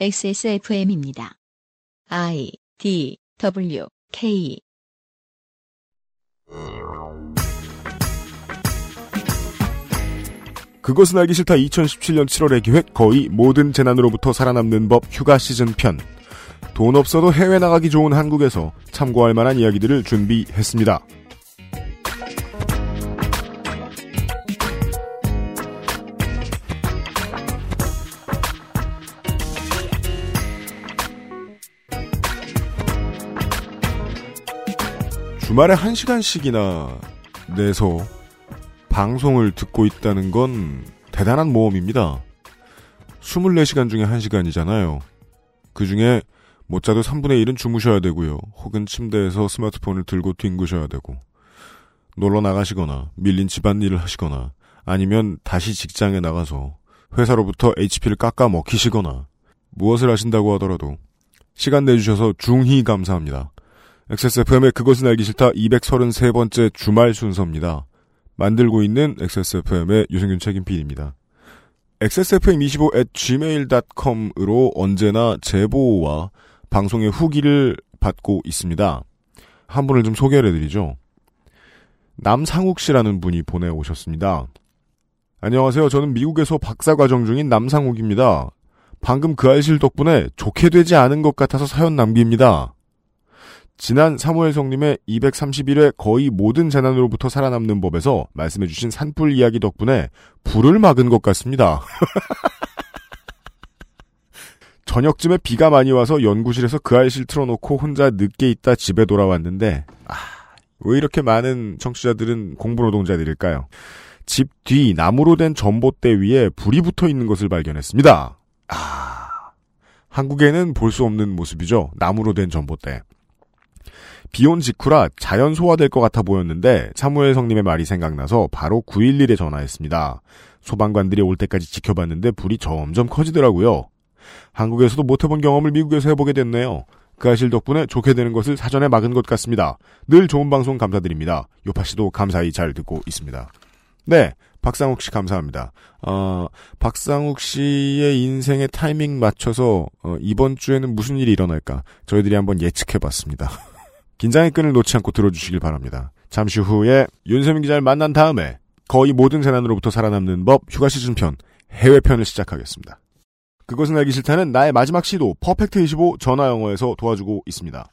XSFM입니다. I D W K 그것은 알기 싫다 2017년 7월의 기획 거의 모든 재난으로부터 살아남는 법 휴가 시즌 편. 돈 없어도 해외 나가기 좋은 한국에서 참고할 만한 이야기들을 준비했습니다. 주말에 한 시간씩이나 내서 방송을 듣고 있다는 건 대단한 모험입니다. 24시간 중에 1시간이잖아요. 그 중에 못 자도 3분의 1은 주무셔야 되고요. 혹은 침대에서 스마트폰을 들고 뒹구셔야 되고, 놀러 나가시거나, 밀린 집안일을 하시거나, 아니면 다시 직장에 나가서 회사로부터 HP를 깎아 먹히시거나, 무엇을 하신다고 하더라도, 시간 내주셔서 중히 감사합니다. XSFM의 그것은 알기 싫다 233번째 주말 순서입니다. 만들고 있는 XSFM의 유승균 책임 PD입니다. XSFM25 at gmail.com으로 언제나 제보와 방송의 후기를 받고 있습니다. 한 분을 좀 소개를 해드리죠. 남상욱 씨라는 분이 보내오셨습니다. 안녕하세요. 저는 미국에서 박사과정 중인 남상욱입니다. 방금 그 알실 덕분에 좋게 되지 않은 것 같아서 사연 남깁니다. 지난 사무엘 성님의 231회 거의 모든 재난으로부터 살아남는 법에서 말씀해주신 산불 이야기 덕분에 불을 막은 것 같습니다. 저녁쯤에 비가 많이 와서 연구실에서 그 알실 틀어놓고 혼자 늦게 있다 집에 돌아왔는데 아, 왜 이렇게 많은 청취자들은 공부 노동자들일까요? 집 뒤 나무로 된 전봇대 위에 불이 붙어 있는 것을 발견했습니다. 아, 한국에는 볼 수 없는 모습이죠. 나무로 된 전봇대. 비온 직후라 자연 소화될 것 같아 보였는데 사무엘 성님의 말이 생각나서 바로 911에 전화했습니다. 소방관들이 올 때까지 지켜봤는데 불이 점점 커지더라고요. 한국에서도 못 해본 경험을 미국에서 해보게 됐네요. 그 아실 덕분에 좋게 되는 것을 사전에 막은 것 같습니다. 늘 좋은 방송 감사드립니다. 요파 씨도 감사히 잘 듣고 있습니다. 네, 박상욱 씨 감사합니다. 어, 박상욱 씨의 인생의 타이밍 맞춰서 어, 이번 주에는 무슨 일이 일어날까 저희들이 한번 예측해봤습니다. 긴장의 끈을 놓지 않고 들어주시길 바랍니다. 잠시 후에 윤세민 기자를 만난 다음에 거의 모든 재난으로부터 살아남는 법 휴가 시즌 편 해외편을 시작하겠습니다. 그것은 알기 싫다는 나의 마지막 시도 퍼펙트25 전화 영어에서 도와주고 있습니다.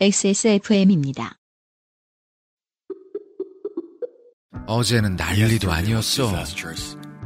XSFM입니다. 어제는 난리도 아니었어.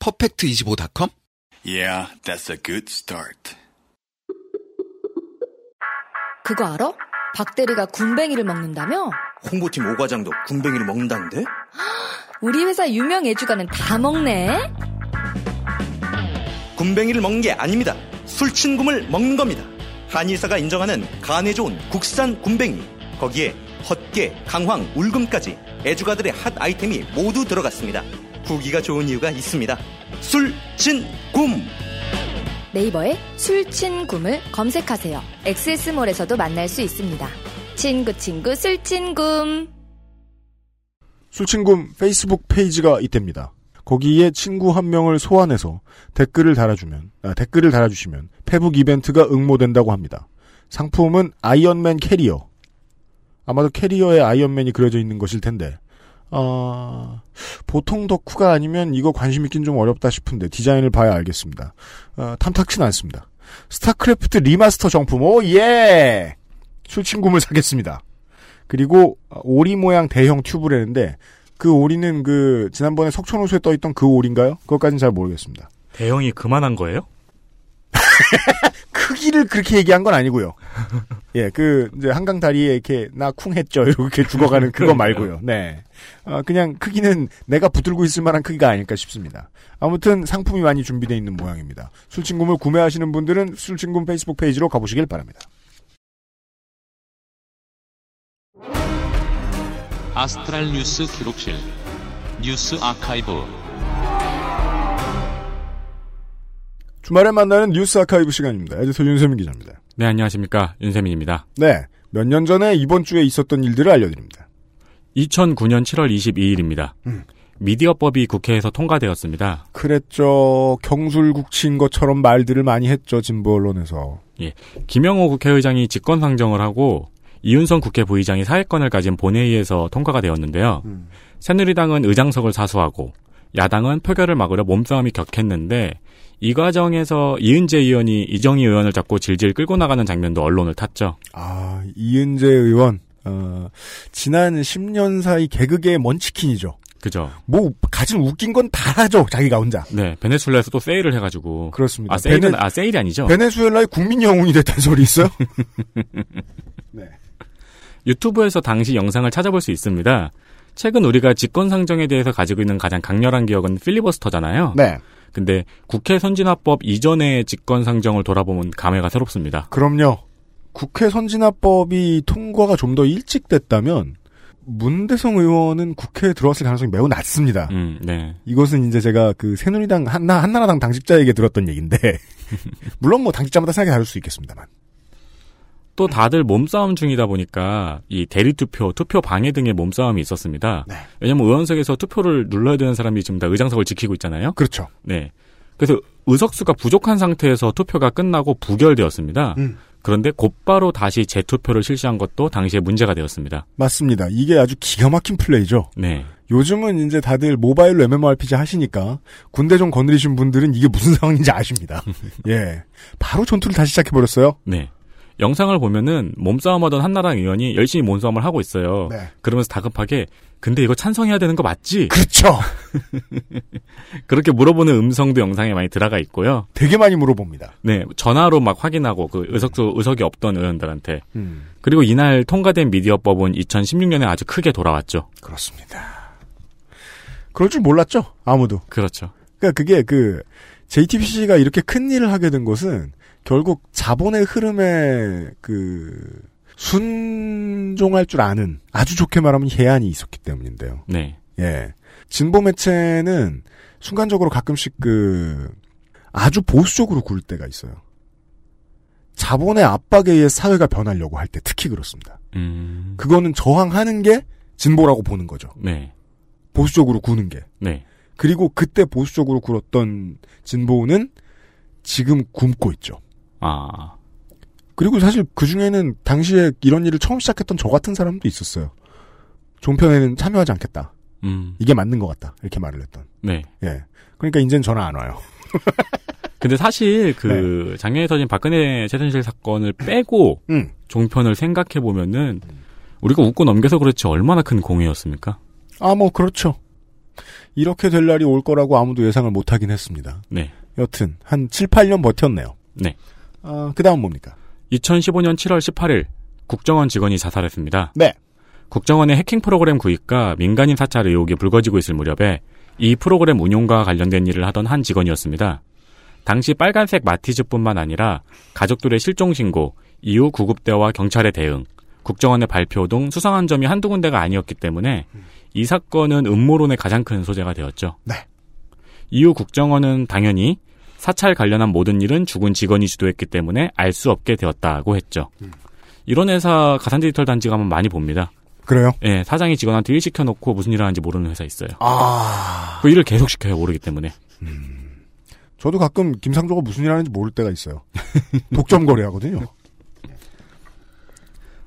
퍼펙트25.com? Yeah, that's a good start. 그거 알아? 박대리가 군뱅이를 먹는다며? 홍보팀 오과장도 군뱅이를 먹는다는데? 우리 회사 유명 애주가는 다 먹네? 군뱅이를 먹는 게 아닙니다. 술친굼을 먹는 겁니다. 한의사가 인정하는 간에 좋은 국산 군뱅이. 거기에 헛개, 강황, 울금까지 애주가들의 핫 아이템이 모두 들어갔습니다. 후기가 좋은 이유가 있습니다. 술친굼! 네이버에 술친굼을 검색하세요. 엑세스몰에서도 만날 수 있습니다. 친구 친구 술친굼. 술친굼 페이스북 페이지가 있답니다. 거기에 친구 한 명을 소환해서 댓글을 달아주면 아, 댓글을 달아주시면 페북 이벤트가 응모된다고 합니다. 상품은 아이언맨 캐리어. 아마도 캐리어에 아이언맨이 그려져 있는 것일 텐데 어, 보통 덕후가 아니면 이거 관심 있긴 좀 어렵다 싶은데 디자인을 봐야 알겠습니다. 어, 탐탁치는 않습니다. 스타크래프트 remaster 정품 oh yeah! 술친굼을 사겠습니다. 그리고 오리 모양 대형 튜브라는데 그 오리는 그 지난번에 석촌호수에 떠 있던 그 오리인가요? 그것까지는 잘 모르겠습니다. 대형이 그만한 거예요? 크기를 그렇게 얘기한 건 아니고요. 예, 그 이제 한강 다리에 이렇게 나 쿵했죠 이렇게 죽어가는 그거 말고요. 네, 아, 그냥 크기는 내가 붙들고 있을 만한 크기가 아닐까 싶습니다. 아무튼 상품이 많이 준비되어 있는 모양입니다. 술친굼을 구매하시는 분들은 술친굼 페이스북 페이지로 가보시길 바랍니다. 아스트랄 뉴스 기록실 뉴스 아카이브 주말에 만나는 뉴스 아카이브 시간입니다. 에디터 윤세민 기자입니다. 네, 안녕하십니까. 윤세민입니다. 네, 몇 년 전에 이번 주에 있었던 일들을 알려드립니다. 2009년 7월 22일입니다. 음. 미디어법이 국회에서 통과되었습니다. 그랬죠. 경술국치인 것처럼 말들을 많이 했죠. 진보 언론에서. 김영호 국회의장이 직권상정을 하고 이윤선 국회 부의장이 사회권을 가진 본회의에서 통과가 되었는데요. 음. 새누리당은 의장석을 사수하고 야당은 표결을 막으려 몸싸움이 격했는데 이 과정에서 이은재 의원이 이정희 의원을 잡고 질질 끌고 나가는 장면도 언론을 탔죠. 아, 이은재 의원. 어, 지난 10년 사이 개그계의 먼치킨이죠. 그죠? 뭐, 가진 웃긴 건 다 하죠. 자기가 혼자. 네, 베네수엘라에서 또 세일을 해 가지고 그렇습니다. 아 세일은 베네, 아 세일이 아니죠? 베네수엘라의 국민 영웅이 됐다는 소리 있어요? 네. 유튜브에서 당시 영상을 찾아볼 수 있습니다. 최근 우리가 직권상정에 대해서 가지고 있는 가장 강렬한 기억은 필리버스터잖아요. 네. 근데 국회 선진화법 이전의 직권 상정을 돌아보면 감회가 새롭습니다. 그럼요. 국회 선진화법이 통과가 좀 더 일찍 됐다면 문대성 의원은 국회에 들어왔을 가능성이 매우 낮습니다. 음, 네. 이것은 이제 제가 그 새누리당 한나 한나라당 당직자에게 들었던 얘기인데 물론 뭐 당직자마다 생각이 다를 수 있겠습니다만. 또 다들 몸싸움 중이다 보니까 이 대리 투표, 투표 방해 등의 몸싸움이 있었습니다. 네. 왜냐면 의원석에서 투표를 눌러야 되는 사람이 지금 다 의장석을 지키고 있잖아요. 그렇죠. 네. 그래서 의석수가 부족한 상태에서 투표가 끝나고 부결되었습니다. 음. 그런데 곧바로 다시 재투표를 실시한 것도 당시에 문제가 되었습니다. 맞습니다. 이게 아주 기가 막힌 플레이죠. 네. 요즘은 이제 다들 모바일로 MMORPG 하시니까 군대 좀 거느리신 분들은 이게 무슨 상황인지 아십니다. 예. 바로 전투를 다시 시작해버렸어요. 네. 영상을 보면은 몸싸움하던 한나라당 의원이 열심히 몸싸움을 하고 있어요. 네. 그러면서 다급하게 근데 이거 찬성해야 되는 거 맞지? 그렇죠. 그렇게 물어보는 음성도 영상에 많이 들어가 있고요. 되게 많이 물어봅니다. 네, 전화로 막 확인하고 그 의석수 의석이 없던 의원들한테 음. 그리고 이날 통과된 미디어법은 2016년에 아주 크게 돌아왔죠. 그렇습니다. 그럴 줄 몰랐죠. 아무도. 그렇죠. 그러니까 그게 그 JTBC가 이렇게 큰 일을 하게 된 것은 결국 자본의 흐름에 그 순종할 줄 아는 아주 좋게 말하면 해안이 있었기 때문인데요. 네. 예. 진보 매체는 순간적으로 가끔씩 그 아주 보수적으로 굴 때가 있어요. 자본의 압박에 의해 사회가 변하려고 할 때 특히 그렇습니다. 음. 그거는 저항하는 게 진보라고 보는 거죠. 네. 보수적으로 구는 게. 네. 그리고 그때 보수적으로 굴었던 진보는 지금 굶고 있죠. 아. 그리고 사실 그 중에는 당시에 이런 일을 처음 시작했던 저 같은 사람도 있었어요. 종편에는 참여하지 않겠다. 음. 이게 맞는 것 같다. 이렇게 말을 했던. 네. 예. 그러니까 이젠 전화 안 와요. 근데 사실 그 작년에 터진 박근혜 최순실 사건을 빼고 음. 종편을 생각해 보면은 우리가 웃고 넘겨서 그렇지 얼마나 큰 공이었습니까? 아, 뭐, 그렇죠. 이렇게 될 날이 올 거라고 아무도 예상을 못 하긴 했습니다. 네. 여튼, 한 7, 8년 버텼네요. 네. 아, 그 다음 뭡니까? 2015년 7월 18일 국정원 직원이 자살했습니다. 네. 국정원의 해킹 프로그램 구입과 민간인 사찰 의혹이 불거지고 있을 무렵에 이 프로그램 운용과 관련된 일을 하던 한 직원이었습니다. 당시 빨간색 마티즈뿐만 아니라 가족들의 실종 신고, 이후 구급대와 경찰의 대응, 국정원의 발표 등 수상한 점이 한두 군데가 아니었기 때문에 이 사건은 음모론의 가장 큰 소재가 되었죠. 네. 이후 국정원은 당연히 사찰 관련한 모든 일은 죽은 직원이 주도했기 때문에 알 수 없게 되었다고 했죠. 이런 회사 가산 디지털 단지 가면 많이 봅니다. 그래요? 예, 사장이 직원한테 일 시켜놓고 무슨 일을 하는지 모르는 회사 있어요. 아. 그 일을 계속 시켜요, 모르기 때문에. 저도 가끔 김상조가 무슨 일 하는지 모를 때가 있어요. 독점 거래하거든요.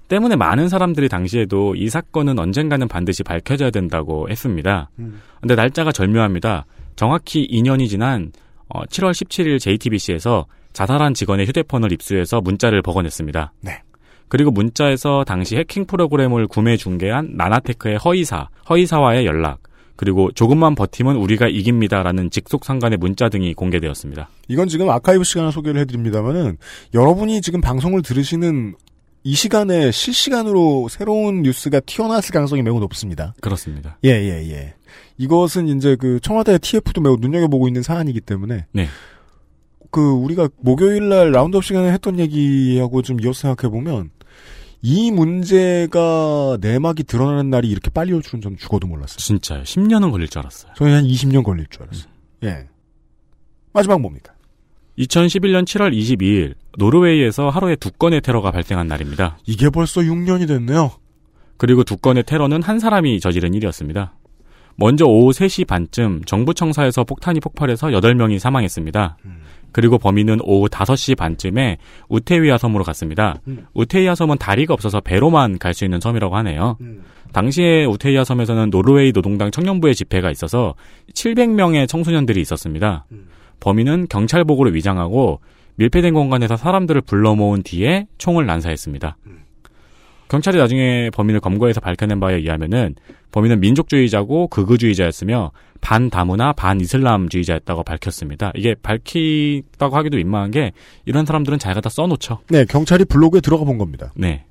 때문에 많은 사람들이 당시에도 이 사건은 언젠가는 반드시 밝혀져야 된다고 했습니다. 근데 날짜가 절묘합니다. 정확히 2년이 지난 어, 7월 17일 JTBC에서 자살한 직원의 휴대폰을 입수해서 문자를 복원했습니다. 네. 그리고 문자에서 당시 해킹 프로그램을 구매 중개한 나나테크의 허위사, 허위사와의 연락, 그리고 조금만 버티면 우리가 이깁니다라는 직속 상관의 문자 등이 공개되었습니다. 이건 지금 아카이브 시간에 소개를 해드립니다만은 여러분이 지금 방송을 들으시는 이 시간에 실시간으로 새로운 뉴스가 튀어나왔을 가능성이 매우 높습니다. 그렇습니다. 예, 예, 예. 이것은 이제 그 청와대 TF도 매우 눈여겨보고 있는 사안이기 때문에. 네. 그 우리가 목요일 날 roundup 시간에 했던 얘기하고 좀 이어서 생각해 보면 이 문제가 내막이 드러나는 날이 이렇게 빨리 올 줄은 전 죽어도 몰랐어요. 진짜요. 10년은 걸릴 줄 알았어요. 저는 한 20년 걸릴 줄 알았어요. 예. 마지막 뭡니까? 2011년 7월 22일 노르웨이에서 하루에 두 건의 테러가 발생한 날입니다. 이게 벌써 6년이 됐네요. 그리고 두 건의 테러는 한 사람이 저지른 일이었습니다. 먼저 오후 3시 반쯤 정부 청사에서 폭탄이 폭발해서 8명이 사망했습니다. 그리고 범인은 오후 5시 반쯤에 우테위아 섬으로 갔습니다. 음. 우테이아 섬은 다리가 없어서 배로만 갈 수 있는 섬이라고 하네요. 당시에 우테이아 섬에서는 노르웨이 노동당 청년부의 집회가 있어서 700명의 청소년들이 있었습니다. 범인은 경찰복으로 위장하고 밀폐된 공간에서 사람들을 불러 모은 뒤에 총을 난사했습니다. 경찰이 나중에 범인을 검거해서 밝혀낸 바에 의하면은 범인은 민족주의자고 극우주의자였으며 반다무나 반이슬람주의자였다고 밝혔습니다. 이게 밝히다고 하기도 민망한 게 이런 사람들은 잘 갖다 써놓죠. 네, 경찰이 블로그에 들어가 본 겁니다. 네.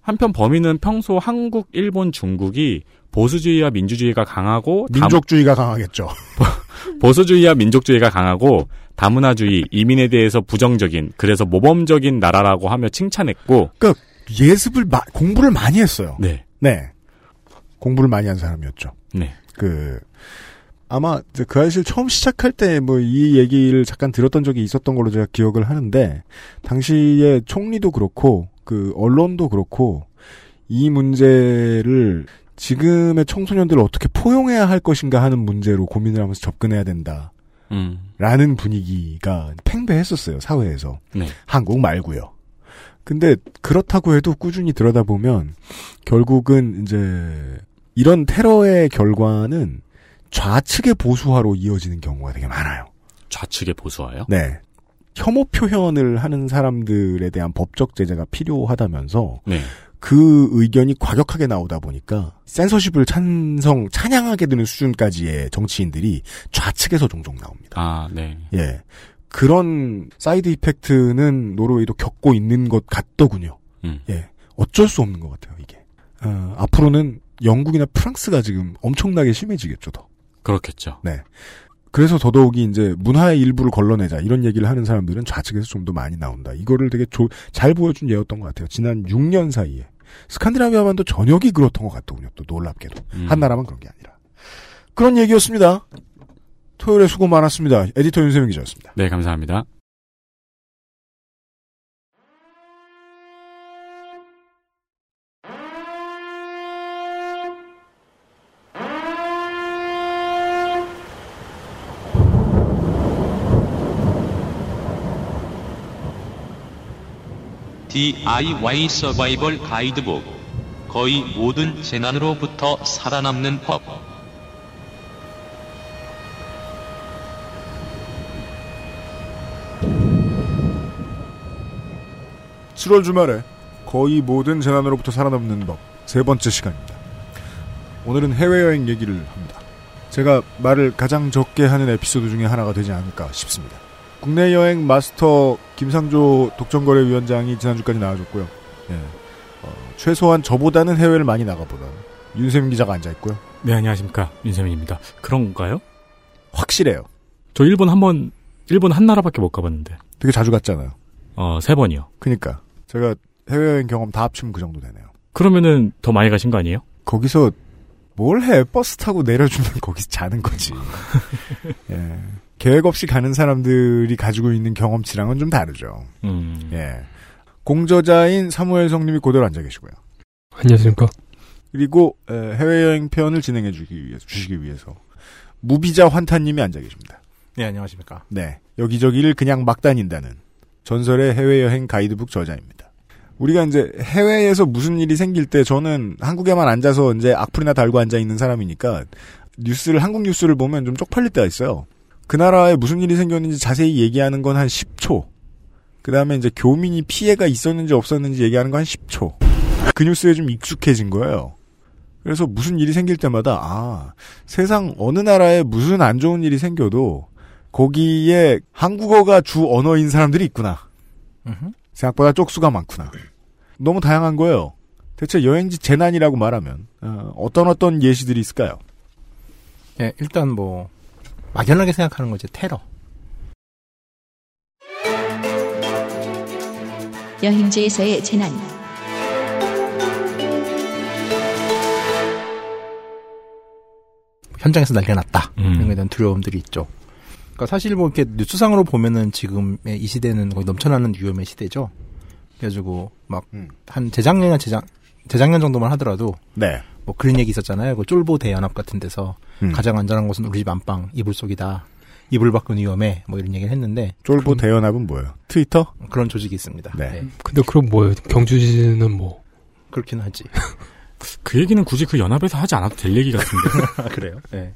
한편 범인은 평소 한국, 일본, 중국이 보수주의와 민주주의가 강하고 민족주의가 강하겠죠. 보수주의와 민족주의가 강하고 다문화주의, 이민에 대해서 부정적인, 그래서 모범적인 나라라고 하며 칭찬했고, 그러니까 예습을 마- 공부를 많이 했어요. 네, 네. 공부를 많이 한 사람이었죠. 네, 그 아마 그 아이실 처음 시작할 때 뭐 이 얘기를 잠깐 들었던 적이 있었던 걸로 제가 기억을 하는데 당시에 총리도 그렇고 그 언론도 그렇고 이 문제를 지금의 청소년들을 어떻게 포용해야 할 것인가 하는 문제로 고민을 하면서 접근해야 된다라는 음, 분위기가 팽배했었어요 사회에서 네, 한국 말고요. 근데 그렇다고 해도 꾸준히 들여다보면 결국은 이제 이런 테러의 결과는 좌측의 보수화로 이어지는 경우가 되게 많아요. 좌측의 보수화요? 네. 혐오 표현을 하는 사람들에 대한 법적 제재가 필요하다면서 네, 그 의견이 과격하게 나오다 보니까 센서십을 찬성, 찬양하게 되는 수준까지의 정치인들이 좌측에서 종종 나옵니다. 아, 네, 예. 그런 side effect는 노르웨이도 겪고 있는 것 같더군요. 음, 예. 어쩔 수 없는 것 같아요, 이게. 어, 앞으로는 영국이나 프랑스가 지금 엄청나게 심해지겠죠, 더. 그렇겠죠. 네. 그래서 더더욱이 이제 문화의 일부를 걸러내자 이런 얘기를 하는 사람들은 좌측에서 좀 더 많이 나온다. 이거를 되게 조- 잘 보여준 예였던 것 같아요. 지난 6년 사이에. 스칸디나비아 반도 전역이 그렇던 것 같더군요. 또 놀랍게도. 음. 한 나라만 그런 게 아니라. 그런 얘기였습니다. 토요일에 수고 많았습니다. 에디터 윤세민 기자였습니다. 네, 감사합니다. DIY 서바이벌 가이드북. 거의 모든 재난으로부터 살아남는 법. 7월 주말에 거의 모든 재난으로부터 살아남는 법 세 번째 시간입니다. 오늘은 해외여행 얘기를 합니다. 제가 말을 가장 적게 하는 에피소드 중에 하나가 되지 않을까 싶습니다. 국내 여행 마스터 김상조 독점거래위원장이 지난주까지 나와줬고요. 예. 어, 최소한 저보다는 해외를 많이 나가보던 윤세민 기자가 앉아있고요. 네, 안녕하십니까. 윤세민입니다. 그런가요? 확실해요. 저 일본 한 번, 일본 한 나라밖에 못 가봤는데. 되게 자주 갔잖아요. 어, 세 번이요. 그니까 제가 해외여행 경험 다 합치면 그 정도 되네요. 그러면은 더 많이 가신 거 아니에요? 거기서 뭘 해? 버스 타고 내려주면 거기서 자는 거지. 예. 계획 없이 가는 사람들이 가지고 있는 경험치랑은 좀 다르죠. 음. 예. 공저자인 사무엘 성님이 그대로 앉아 계시고요. 안녕하십니까. 그리고 에, 해외여행 편을 진행해 주기 위해서 주시기 위해서 무비자 환타님이 앉아 계십니다. 네, 안녕하십니까. 네. 여기저기를 그냥 막 다닌다는 전설의 해외여행 가이드북 저자입니다. 우리가 이제 해외에서 무슨 일이 생길 때 저는 한국에만 앉아서 이제 악플이나 달고 앉아 있는 사람이니까 뉴스를 한국 뉴스를 보면 좀 쪽팔릴 때가 있어요. 그 나라에 무슨 일이 생겼는지 자세히 얘기하는 건 한 10초. 그 다음에 이제 교민이 피해가 있었는지 없었는지 얘기하는 건 한 10초. 그 뉴스에 좀 익숙해진 거예요. 그래서 무슨 일이 생길 때마다 아 세상 어느 나라에 무슨 안 좋은 일이 생겨도 거기에 한국어가 주 언어인 사람들이 있구나. 생각보다 쪽수가 많구나. 너무 다양한 거예요. 대체 여행지 재난이라고 말하면 어, 떤 어떤 예시들이 있을까요? 예, 일단 뭐 막연하게 생각하는 거지 테러. 여행지에서의 재난. 현장에서 난리가 났다. 음. 이런 거에 대한 두려움들이 있죠. 그러니까 사실 뭐 이렇게 뉴스상으로 보면은 지금의 이 시대는 거의 넘쳐나는 위험의 시대죠. 그래가지고 막 음. 한 재작년이나 재작 재작년 정도만 하더라도 네. 뭐 그런 얘기 있었잖아요. 그 쫄보 대연합 같은 데서 음. 가장 안전한 곳은 우리 집 안방 이불 속이다. 이불 밖은 위험해. 뭐 이런 얘기를 했는데 쫄보 대연합은 뭐예요? 트위터? 그런 조직이 있습니다. 네. 근데 그럼 뭐예요? 경주지는 뭐 그렇긴 하지. 그 얘기는 굳이 그 연합에서 하지 않아도 될 얘기 같은데. 아, 그래요? 네.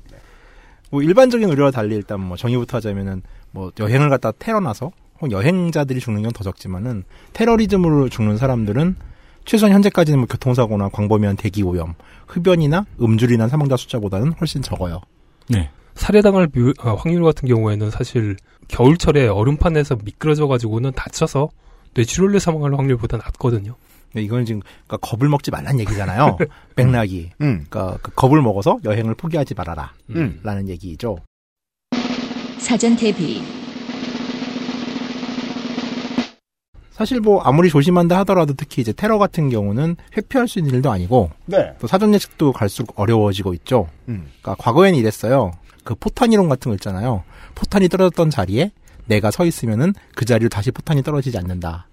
뭐 일반적인 의료와 달리 일단 뭐 정의부터 하자면은 뭐 여행을 갔다 테러 나서 혹은 여행자들이 죽는 건 더 적지만은 테러리즘으로 죽는 사람들은 최소한 현재까지는 뭐 교통사고나 광범위한 대기 오염, 흡연이나 음주로 한 사망자 숫자보다는 훨씬 적어요. 네. 살해당할 비- 아, 확률 같은 경우에는 사실 겨울철에 얼음판에서 미끄러져 가지고는 다쳐서 뇌출혈로 사망할 확률보다 낮거든요. 이건 지금 그러니까 겁을 먹지 말란 얘기잖아요. 맥락이. 음. 그러니까 그 겁을 먹어서 여행을 포기하지 말아라. 음. 라는 얘기죠. 사전 대비. 사실 뭐 아무리 조심한다 하더라도 특히 이제 테러 같은 경우는 회피할 수 있는 일도 아니고 네. 또 사전 예측도 갈수록 어려워지고 있죠. 음. 그러니까 과거에는 이랬어요. 그 포탄 이론 같은 거 있잖아요. 포탄이 떨어졌던 자리에 내가 서 있으면은 그 자리로 다시 포탄이 떨어지지 않는다.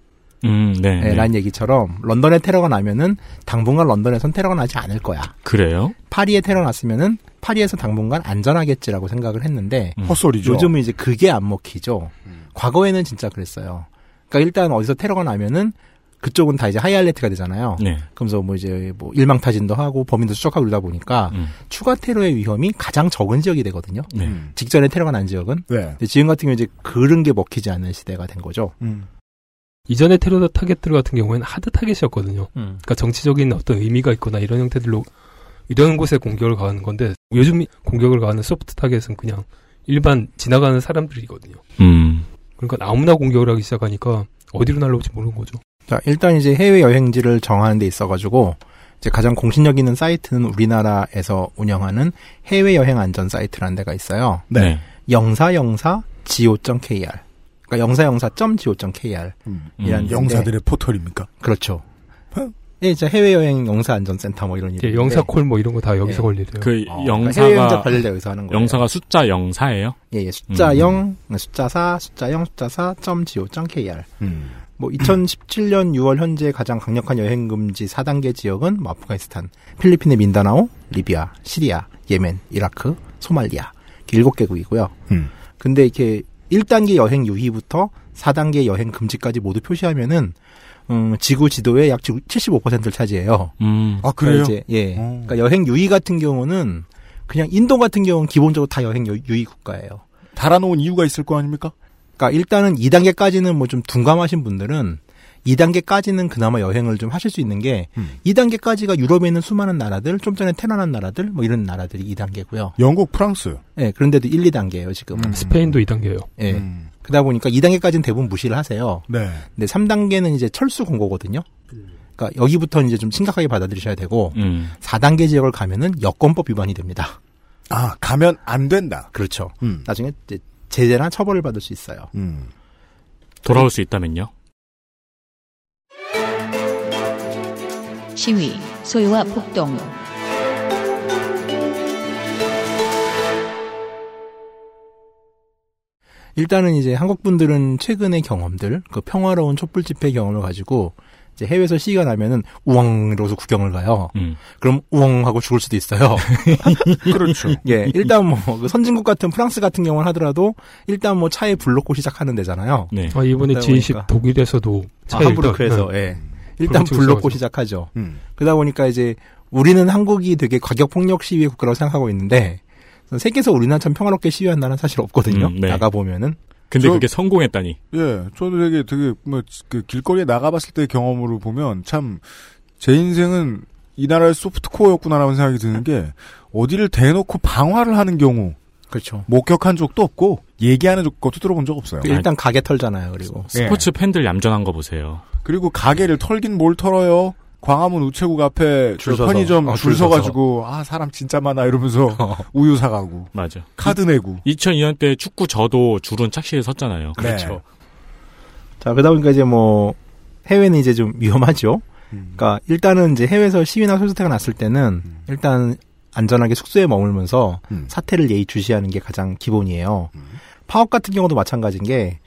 음, 네. 네, 네. 라는 얘기처럼 런던에 테러가 나면은 당분간 런던에선 테러가 나지 않을 거야. 그래요? 파리에 테러 났으면은 파리에서 당분간 안전하겠지라고 생각을 했는데 음. 헛소리죠. 요즘은 이제 그게 안 먹히죠. 과거에는 진짜 그랬어요. 그러니까 일단 어디서 테러가 나면은 그쪽은 다 이제 high alert가 되잖아요. 네. 그러면서 뭐 이제 뭐 일망타진도 하고 범인도 추적하고 그러다 보니까 음. 추가 테러의 위험이 가장 적은 지역이 되거든요. 네. 음. 직전에 테러가 난 지역은. 네. 근데 지금 같은 경우 이제 그런 게 먹히지 않는 시대가 된 거죠. 음. 이전의 테러 타겟들 같은 경우에는 hard target이었거든요. 그러니까 정치적인 어떤 의미가 있거나 이런 형태들로 이런 곳에 공격을 가하는 건데 요즘 공격을 가하는 soft target은 그냥 일반 지나가는 사람들이거든요. 음. 그러니까 아무나 공격을 하기 시작하니까 어디로 날라올지 모르는 거죠. 자, 일단 이제 해외 여행지를 정하는 데 있어가지고 이제 가장 공신력 있는 사이트는 우리나라에서 운영하는 해외 여행 안전 사이트라는 데가 있어요. 네. 영사영사 go.kr. 그러니까 영사영사.go.kr. 음. 이란 영사들의 포털입니까? 그렇죠. 어? 예, 이제 해외여행 영사 안전센터 뭐 이런 이제 이름인데 영사 콜 뭐 이런 거 다 여기서 예. 걸리래요. 그 어, 그러니까 영사가 관리를 여기서 하는 거예요. 영사가 숫자 영사예요? 예, 예, 숫자 음. 0, 숫자 4, 숫자 0, 숫자 4.go.kr. 음. 뭐 2017년 6월 현재 가장 강력한 여행 금지 4단계 지역은 뭐 아프가니스탄, 필리핀의 민다나오, 리비아, 시리아, 예멘, 이라크, 소말리아 이렇게 7개국이고요. 음. 근데 이렇게 1단계 여행 유희부터 4단계 여행 금지까지 모두 표시하면은 음, 지구 지도의 약 75%를 차지해요. 음. 아 그래요? 그러니까 이제 예. 어. 그러니까 여행 유희 같은 경우는 그냥 인도 같은 경우는 기본적으로 다 여행 유- 유희 국가예요. 달아놓은 이유가 있을 거 아닙니까? 그러니까 일단은 2단계까지는 뭐 좀 둔감하신 분들은 2단계까지는 그나마 여행을 좀 하실 수 있는 게 음. 2단계까지가 유럽에 있는 수많은 나라들, 좀 전에 테러난 나라들 뭐 이런 나라들이 2단계고요. 영국, 프랑스. 예, 그런데도 1, 2단계예요, 지금. 음. 스페인도 2단계예요. 예. 음. 그러다 보니까 2단계까지는 대부분 무시를 하세요. 네. 근데 3단계는 이제 철수 공고거든요. 그러니까 여기부터는 이제 좀 심각하게 받아들이셔야 되고 음. 4단계 지역을 가면은 여권법 위반이 됩니다. 아 가면 안 된다. 그렇죠. 음. 나중에 제재나 처벌을 받을 수 있어요. 음. 돌아올 수 있다면요? 시위, 소유와 폭동. 일단은 이제 한국 분들은 최근의 경험들, 그 평화로운 촛불 집회 경험을 가지고 이제 해외에서 시위가 나면은 이러고서 구경을 가요. 음. 그럼 우왕 하고 죽을 수도 있어요. 그렇죠. 예, 일단 뭐그 선진국 같은 프랑스 같은 경우는 하더라도 일단 뭐 차에 불 놓고 시작하는 데잖아요. 네. 아, 이번에 그러다 G20 보니까. 독일에서도 아, 차에 함부르크에서 일단, 예. 일단 불불 놓고 붙여서. 시작하죠. 음. 그러다 보니까 이제 우리는 한국이 되게 과격 폭력 시위의 국가라고 생각하고 있는데 세계에서 우리나라 참 평화롭게 시위한 나라는 사실 없거든요. 음, 네. 나가 보면은 근데 저- 그게 성공했다니. 예, 저도 되게 되게 뭐그 길거리에 나가봤을 때 경험으로 보면 참 제 인생은 이 나라의 소프트코어였구나라는 생각이 드는 게 어디를 대놓고 방화를 하는 경우 그렇죠. 목격한 적도 없고 얘기하는 것도 들어본 적 없어요. 일단 가게 털잖아요. 그리고 스포츠 팬들 얌전한 거 보세요. 그리고 가게를 털긴 뭘 털어요? 광화문 우체국 앞에 줄그 서서. 편의점 어, 줄. 서가지고 아 사람 진짜 많아 이러면서 우유 사가고 맞아. 카드 내고 2002년 때 축구 저도 줄은 착실히 섰잖아요. 그렇죠. 자, 그러다 보니까 이제 뭐, 해외는 이제 좀 위험하죠. 음. 그러니까 일단은 이제 해외에서 시위나 소수태가 났을 때는 일단 안전하게 숙소에 머물면서 음. 사태를 예의주시하는 게 가장 기본이에요. 파업 같은 경우도 마찬가지인 게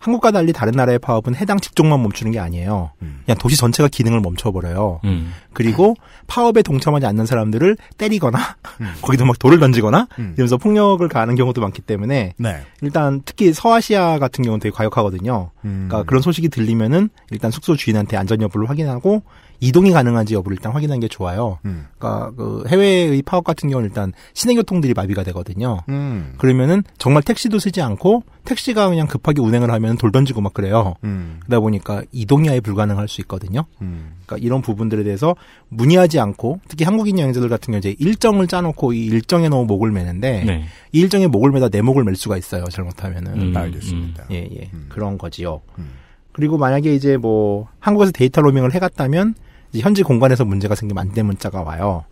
한국과 달리 다른 나라의 파업은 해당 직종만 멈추는 게 아니에요. 음. 그냥 도시 전체가 기능을 멈춰버려요. 음. 그리고 파업에 동참하지 않는 사람들을 때리거나 음. 거기도 막 돌을 던지거나 음. 이러면서 폭력을 가하는 경우도 많기 때문에 네. 일단 특히 서아시아 같은 경우는 되게 과격하거든요. 음. 그러니까 그런 소식이 들리면은 일단 숙소 주인한테 안전 여부를 확인하고 이동이 가능한지 여부를 일단 확인하는 게 좋아요. 음. 그러니까 그 해외의 파업 같은 경우는 일단 시내 교통들이 마비가 되거든요. 음. 그러면은 정말 택시도 쓰지 않고 택시가 그냥 급하게 운행을 하면 돌 던지고 막 그래요. 음. 그러다 보니까 이동이 아예 불가능할 수 있거든요. 음. 그러니까 이런 부분들에 대해서 문의하지 않고 특히 한국인 여행자들 같은 경우 이제 일정을 짜놓고 이 일정에 너무 목을 매는데 네. 이 일정에 목을 매다 내 목을 맬 수가 있어요. 잘못하면은. 음, 알겠습니다. 예, 예. 음. 그런 거지요. 음. 그리고 만약에 이제 뭐 한국에서 데이터 로밍을 해갔다면 현지 공간에서 문제가 생기면 안내 문자가 와요.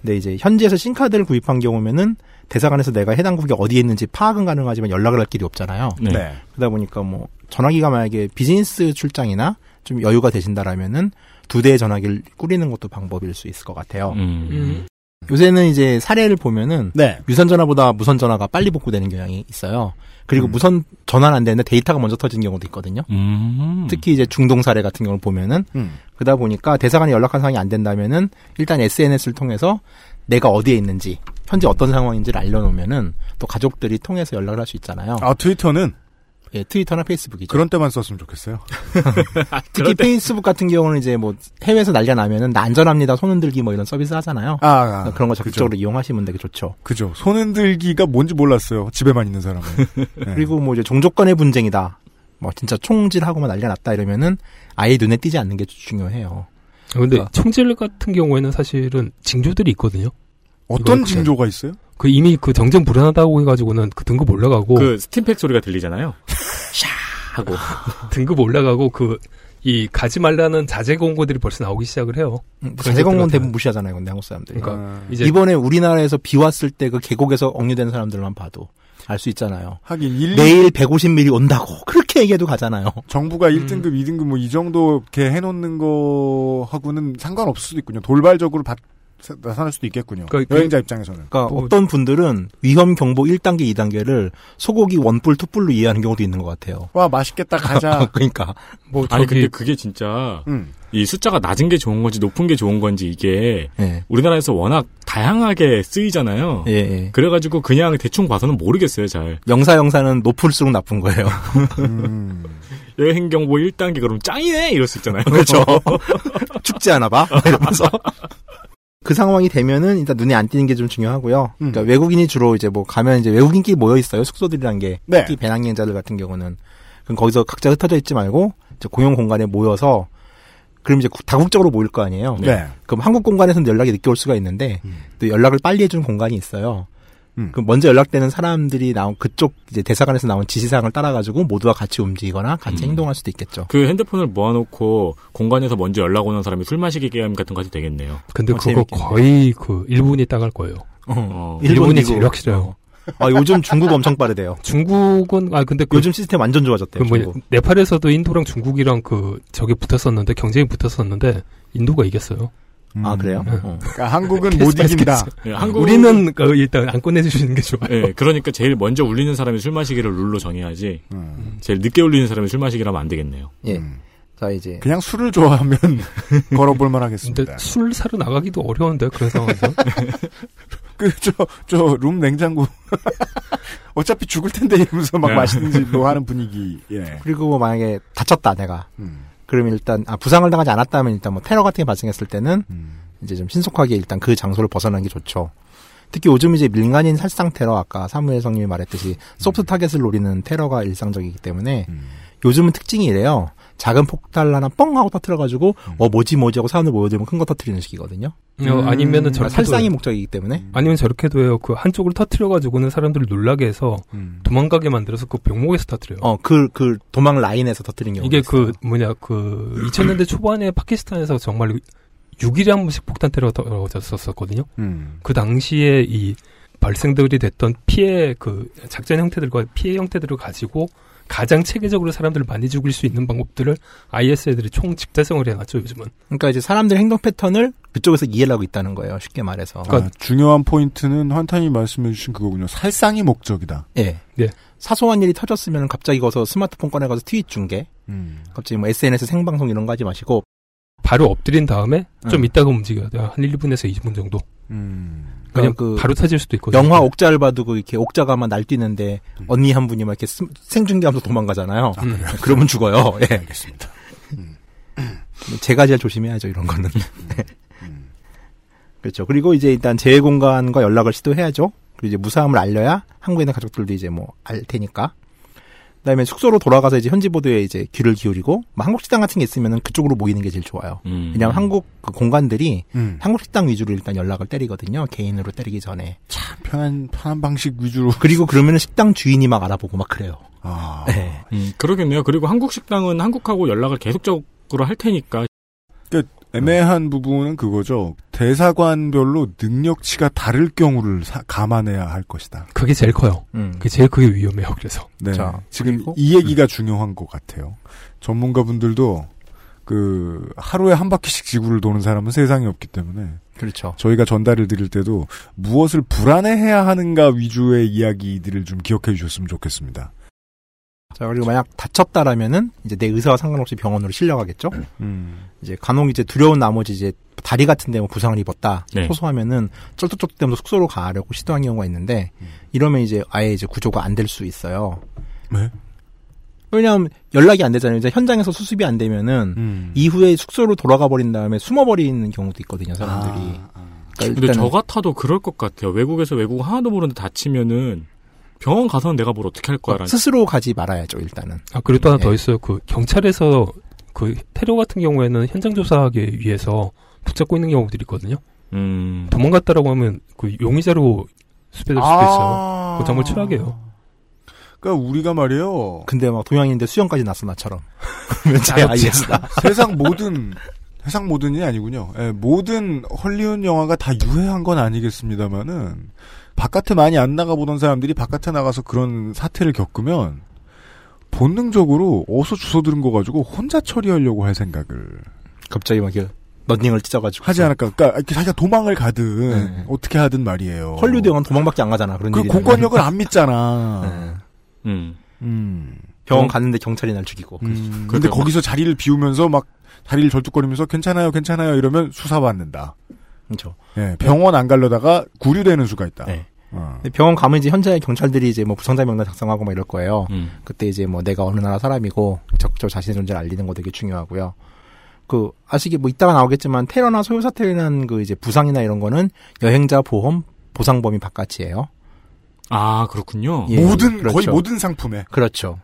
근데 이제 현지에서 신카드를 구입한 경우면은 대사관에서 내가 해당 국이 어디에 있는지 파악은 가능하지만 연락을 할 길이 없잖아요. 네. 네. 그러다 보니까 뭐 전화기가 만약에 비즈니스 출장이나 좀 여유가 되신다라면은 두 대의 전화기를 꾸리는 것도 방법일 수 있을 것 같아요. 음. 요새는 이제 사례를 보면은 네. 유선 전화보다 무선 전화가 빨리 복구되는 경향이 있어요. 그리고 음. 무선 전화는 안 되는데 데이터가 먼저 터진 경우도 있거든요. 음. 특히 이제 중동 사례 같은 경우를 보면은 음. 그러다 보니까 대사관에 연락한 상황이 안 된다면은 일단 SNS를 통해서 내가 어디에 있는지 현재 어떤 상황인지를 알려놓으면은 또 가족들이 통해서 연락을 할 수 있잖아요. 아 트위터는 예, 트위터나 페이스북이죠. 그런 때만 썼으면 좋겠어요. 특히 페이스북 같은 경우는 이제 뭐 해외에서 난리가 나면은 나 안전합니다 손 흔들기 뭐 이런 서비스 하잖아요. 아, 아 그러니까 그런 거 그죠. 적극적으로 이용하시면 되게 좋죠. 그죠. 손 흔들기가 뭔지 몰랐어요. 집에만 있는 사람은. 네. 그리고 뭐 이제 종족 간의 분쟁이다. 뭐 진짜 총질하고 막 난리가 났다 이러면은 아예 눈에 띄지 않는 게 중요해요. 아, 근데 그러니까. 총질 같은 경우에는 사실은 징조들이 있거든요. 어떤 징조가 있어요? 그 이미 그 정전 불안하다고 해가지고는 그 등급 올라가고 그 스팀팩 소리가 들리잖아요. 샤 하고 등급 올라가고 그 이 가지 말라는 자제 공고들이 벌써 나오기 시작을 해요. 음, 자제공무원 것들 대부분. 무시하잖아요, 근데 한국 사람들이. 그러니까 아, 이제 이번에 우리나라에서 비 왔을 때 그 계곡에서 억류된 사람들만 봐도 알 수 있잖아요. 하긴 일 내일 150mm 온다고 그렇게 얘기해도 가잖아요. 정부가 1등급, 2등급 뭐 이 정도 이렇게 해놓는 거 하고는 상관없을 수도 있군요. 돌발적으로 받, 나타날 수도 있겠군요. 그러니까 여행자 입장에서는. 그러니까 뭐- 어떤 분들은 위험 경보 1단계, 2단계를 소고기 원뿔, 투뿔로 이해하는 경우도 있는 것 같아요. 와 맛있겠다 가자. 그러니까 뭐 아니 저기 근데 그게 진짜 음. 이 숫자가 낮은 게 좋은 건지 높은 게 좋은 건지 이게 예, 우리나라에서 워낙 다양하게 쓰이잖아요. 예, 예. 그래가지고 그냥 대충 봐서는 모르겠어요 잘. 영사 영사는 높을수록 나쁜 거예요. 음. 여행 경보 1단계 그럼 짱이네 이럴 수 있잖아요. 그렇죠. 춥지 않아 봐? 이러면서. 그 상황이 되면은 일단 눈에 안 띄는 게 좀 중요하고요. 음. 그러니까 외국인이 주로 이제 뭐 가면 이제 외국인끼리 모여 있어요. 숙소들이란 게. 네. 특히 배낭여행자들 같은 경우는. 그럼 거기서 각자 흩어져 있지 말고 이제 공용 공간에 모여서 그럼 이제 구- 다국적으로 모일 거 아니에요. 네. 그럼 한국 공간에서는 연락이 늦게 올 수가 있는데 음. 또 연락을 빨리 해주는 공간이 있어요. 음. 그럼 먼저 연락되는 사람들이 나온 그쪽 이제 대사관에서 나온 지시사항을 따라가지고 모두와 같이 움직이거나 같이 음. 행동할 수도 있겠죠. 그 핸드폰을 모아놓고 공간에서 먼저 연락 오는 사람이 술 마시기 게임 같은 거 해도 되겠네요. 근데 어, 그거 재밌겠네. 거의 그 일본이 따갈 거예요. 어. 일본이 미국. 제일 확실해요. 아, 요즘 중국 엄청 빠르대요. 중국은 아 근데 그 요즘 시스템 완전 좋아졌대요. 그 뭐, 중국. 네팔에서도 인도랑 중국이랑 그 저기 붙었었는데 경쟁이 붙었었는데 인도가 이겼어요. 아 그래요? 음. 어. 그러니까 한국은 못 이긴다. 예, 한국 우리는 그 일단 안 꺼내주시는 게 좋아요. 예, 그러니까 제일 먼저 울리는 사람이 술 마시기를 룰로 정해야지. 음. 제일 늦게 울리는 사람이 술 마시기라면 안 되겠네요. 예. 음. 자 이제 그냥 술을 좋아하면 걸어볼 만하겠습니다. 근데 술 사러 나가기도 어려운데 그런 상황에서 그 저 저 룸 냉장고 어차피 죽을 텐데 이러면서 막 네. 마시든지 뭐 하는 분위기. 예. 그리고 뭐 만약에 다쳤다 내가 음. 그러면 일단 아 부상을 당하지 않았다면 일단 뭐 테러 같은 게 발생했을 때는 음. 이제 좀 신속하게 일단 그 장소를 벗어나는 게 좋죠. 특히 요즘 이제 민간인 살상 테러 아까 사무엘 성님이 말했듯이 soft target을 노리는 테러가 일상적이기 때문에 음. 요즘은 특징이 이래요. 작은 폭탄 하나 뻥 하고 터트려가지고 어 뭐지 뭐지 하고 사람들 모여들면 큰 거 터트리는 식이거든요. 어, 아니면은 그러니까 저렇게 살상이 목적이기 때문에 아니면 저렇게도 해요. 그 한쪽을 터트려가지고는 사람들을 놀라게 해서 음. 도망가게 만들어서 그 병목에서 터트려요. 어그그 도망 라인에서 터트린 경우 이게 그 뭐냐 그 2000년대 초반에 파키스탄에서 정말 6일에 한 번씩 폭탄 테러가 떨어졌었거든요. 음. 그 당시에 이 발생들이 됐던 피해 그 작전 형태들과 피해 형태들을 가지고 가장 체계적으로 사람들을 많이 죽일 수 있는 방법들을 IS 애들이 총 집대성을 해놨죠 요즘은. 그러니까 이제 사람들 행동 패턴을 그쪽에서 이해를 하고 있다는 거예요. 쉽게 말해서. 아, 중요한 포인트는 환타님 말씀해주신 그거군요. 살상이 목적이다. 예. 네. 사소한 일이 터졌으면 갑자기 거서 스마트폰 꺼내가서 트윗 중계, 음. 갑자기 뭐 SNS 생방송 이런 거 하지 마시고 바로 엎드린 다음에 좀 음. 있다가 움직여야 돼요. 한 1, 2분에서 2분 정도. 음. 그냥 그 바로 터질 수도 있거든요. 영화 옥자를 봐도 그 이렇게 옥자가 막 날뛰는데 언니 한 분이 막 이렇게 스- 생중계하면서 도망가잖아요. 음. 그러면 죽어요. 예. 알겠습니다. 제가 제일 조심해야죠 이런 거는. 네. 그렇죠. 그리고 이제 일단 재해 공간과 연락을 시도해야죠. 그리고 이제 무사함을 알려야 한국에 있는 가족들도 이제 뭐 알 테니까. 그다음에 숙소로 돌아가서 이제 현지 보도에 이제 귀를 기울이고 뭐 한국 식당 같은 게 있으면은 그쪽으로 모이는 게 제일 좋아요. 음. 왜냐하면 한국 그 공간들이 음. 한국 식당 위주로 일단 연락을 때리거든요. 개인으로 때리기 전에. 참 편한 편한 방식 위주로. 그리고 그러면은 식당 주인이 막 알아보고 막 그래요. 아. 네. 음, 그러겠네요. 그리고 한국 식당은 한국하고 연락을 계속적으로 할 테니까 애매한 부분은 그거죠. 대사관별로 능력치가 다를 경우를 사- 감안해야 할 것이다. 그게 제일 커요. 음. 그게 제일 크게 위험해요. 그래서. 네. 자, 지금 그리고- 이 얘기가 중요한 것 같아요. 전문가분들도 그 하루에 한 바퀴씩 지구를 도는 사람은 세상에 없기 때문에 그렇죠. 저희가 전달을 드릴 때도 무엇을 불안해해야 하는가 위주의 이야기들을 좀 기억해 주셨으면 좋겠습니다. 자, 그리고 만약 다쳤다라면은 이제 내 의사와 상관없이 병원으로 실려가겠죠? 음. 이제 간혹 이제 두려운 나머지 이제 다리 같은 데 뭐 부상을 입었다. 네. 호소하면은 쩔뚝쩔뚝대면서 숙소로 가려고 시도한 경우가 있는데 이러면 이제 아예 이제 구조가 안 될 수 있어요. 네? 왜냐하면 연락이 안 되잖아요. 이제 현장에서 수습이 안 되면은 음. 이후에 숙소로 돌아가 버린 다음에 숨어 버리는 경우도 있거든요, 사람들이. 아, 아. 그러니까 근데 저 같아도 그럴 것 같아요. 외국에서 외국 하나도 모르는데 다치면은 병원 가서는 내가 뭘 어떻게 할 거야라는. 스스로 가지 말아야죠, 일단은. 아, 그리고 또 하나 네. 더 있어요. 그 경찰에서 그 테러 같은 경우에는 현장 조사하기 위해서 붙잡고 있는 경우들이 있거든요. 음. 도망갔다라고 하면 그 용의자로 수배될 수도 있어요. 그거 정말 최악이에요. 그러니까 우리가 말이에요. 근데 막 동양인데 수영까지 났어, 나처럼. 그러면 제 아이였다. 세상 모든 세상 모든이 아니군요. 예, 모든 헐리우드 영화가 다 유해한 건 아니겠습니다만은 바깥에 많이 안 나가 보던 사람들이 바깥에 나가서 그런 사태를 겪으면 본능적으로 어서 주워 들은 거 가지고 혼자 처리하려고 할 생각을 갑자기 막 이렇게 런닝을 찢어가지고. 하지 않을까? 그러니까 자기가 도망을 가든 네. 어떻게 하든 말이에요. 헐리우드 영화는 도망밖에 안 가잖아, 그런 그 일이 공권력을. 안 믿잖아. 네. 음. 음. 병원 갔는데 경찰이 날 죽이고. 음, 근데 거기서 자리를 비우면서 막 다리를 절뚝거리면서 괜찮아요, 괜찮아요 이러면 수사받는다. 그렇죠. 예, 병원 안 가려다가 구류되는 수가 있다. 네. 어. 병원 가면 이제 현장에 경찰들이 이제 뭐 부상자 명단 작성하고 막 이럴 거예요. 음. 그때 이제 뭐 내가 어느 나라 사람이고 적극적으로 자신의 존재를 알리는 거 되게 중요하고요. 그 아시게 뭐 이따가 나오겠지만 테러나 소요 인한 그 이제 부상이나 이런 거는 여행자 보험 보상 범위 바깥이에요. 아 그렇군요. 예, 모든 그렇죠. 거의 모든 상품에 그렇죠.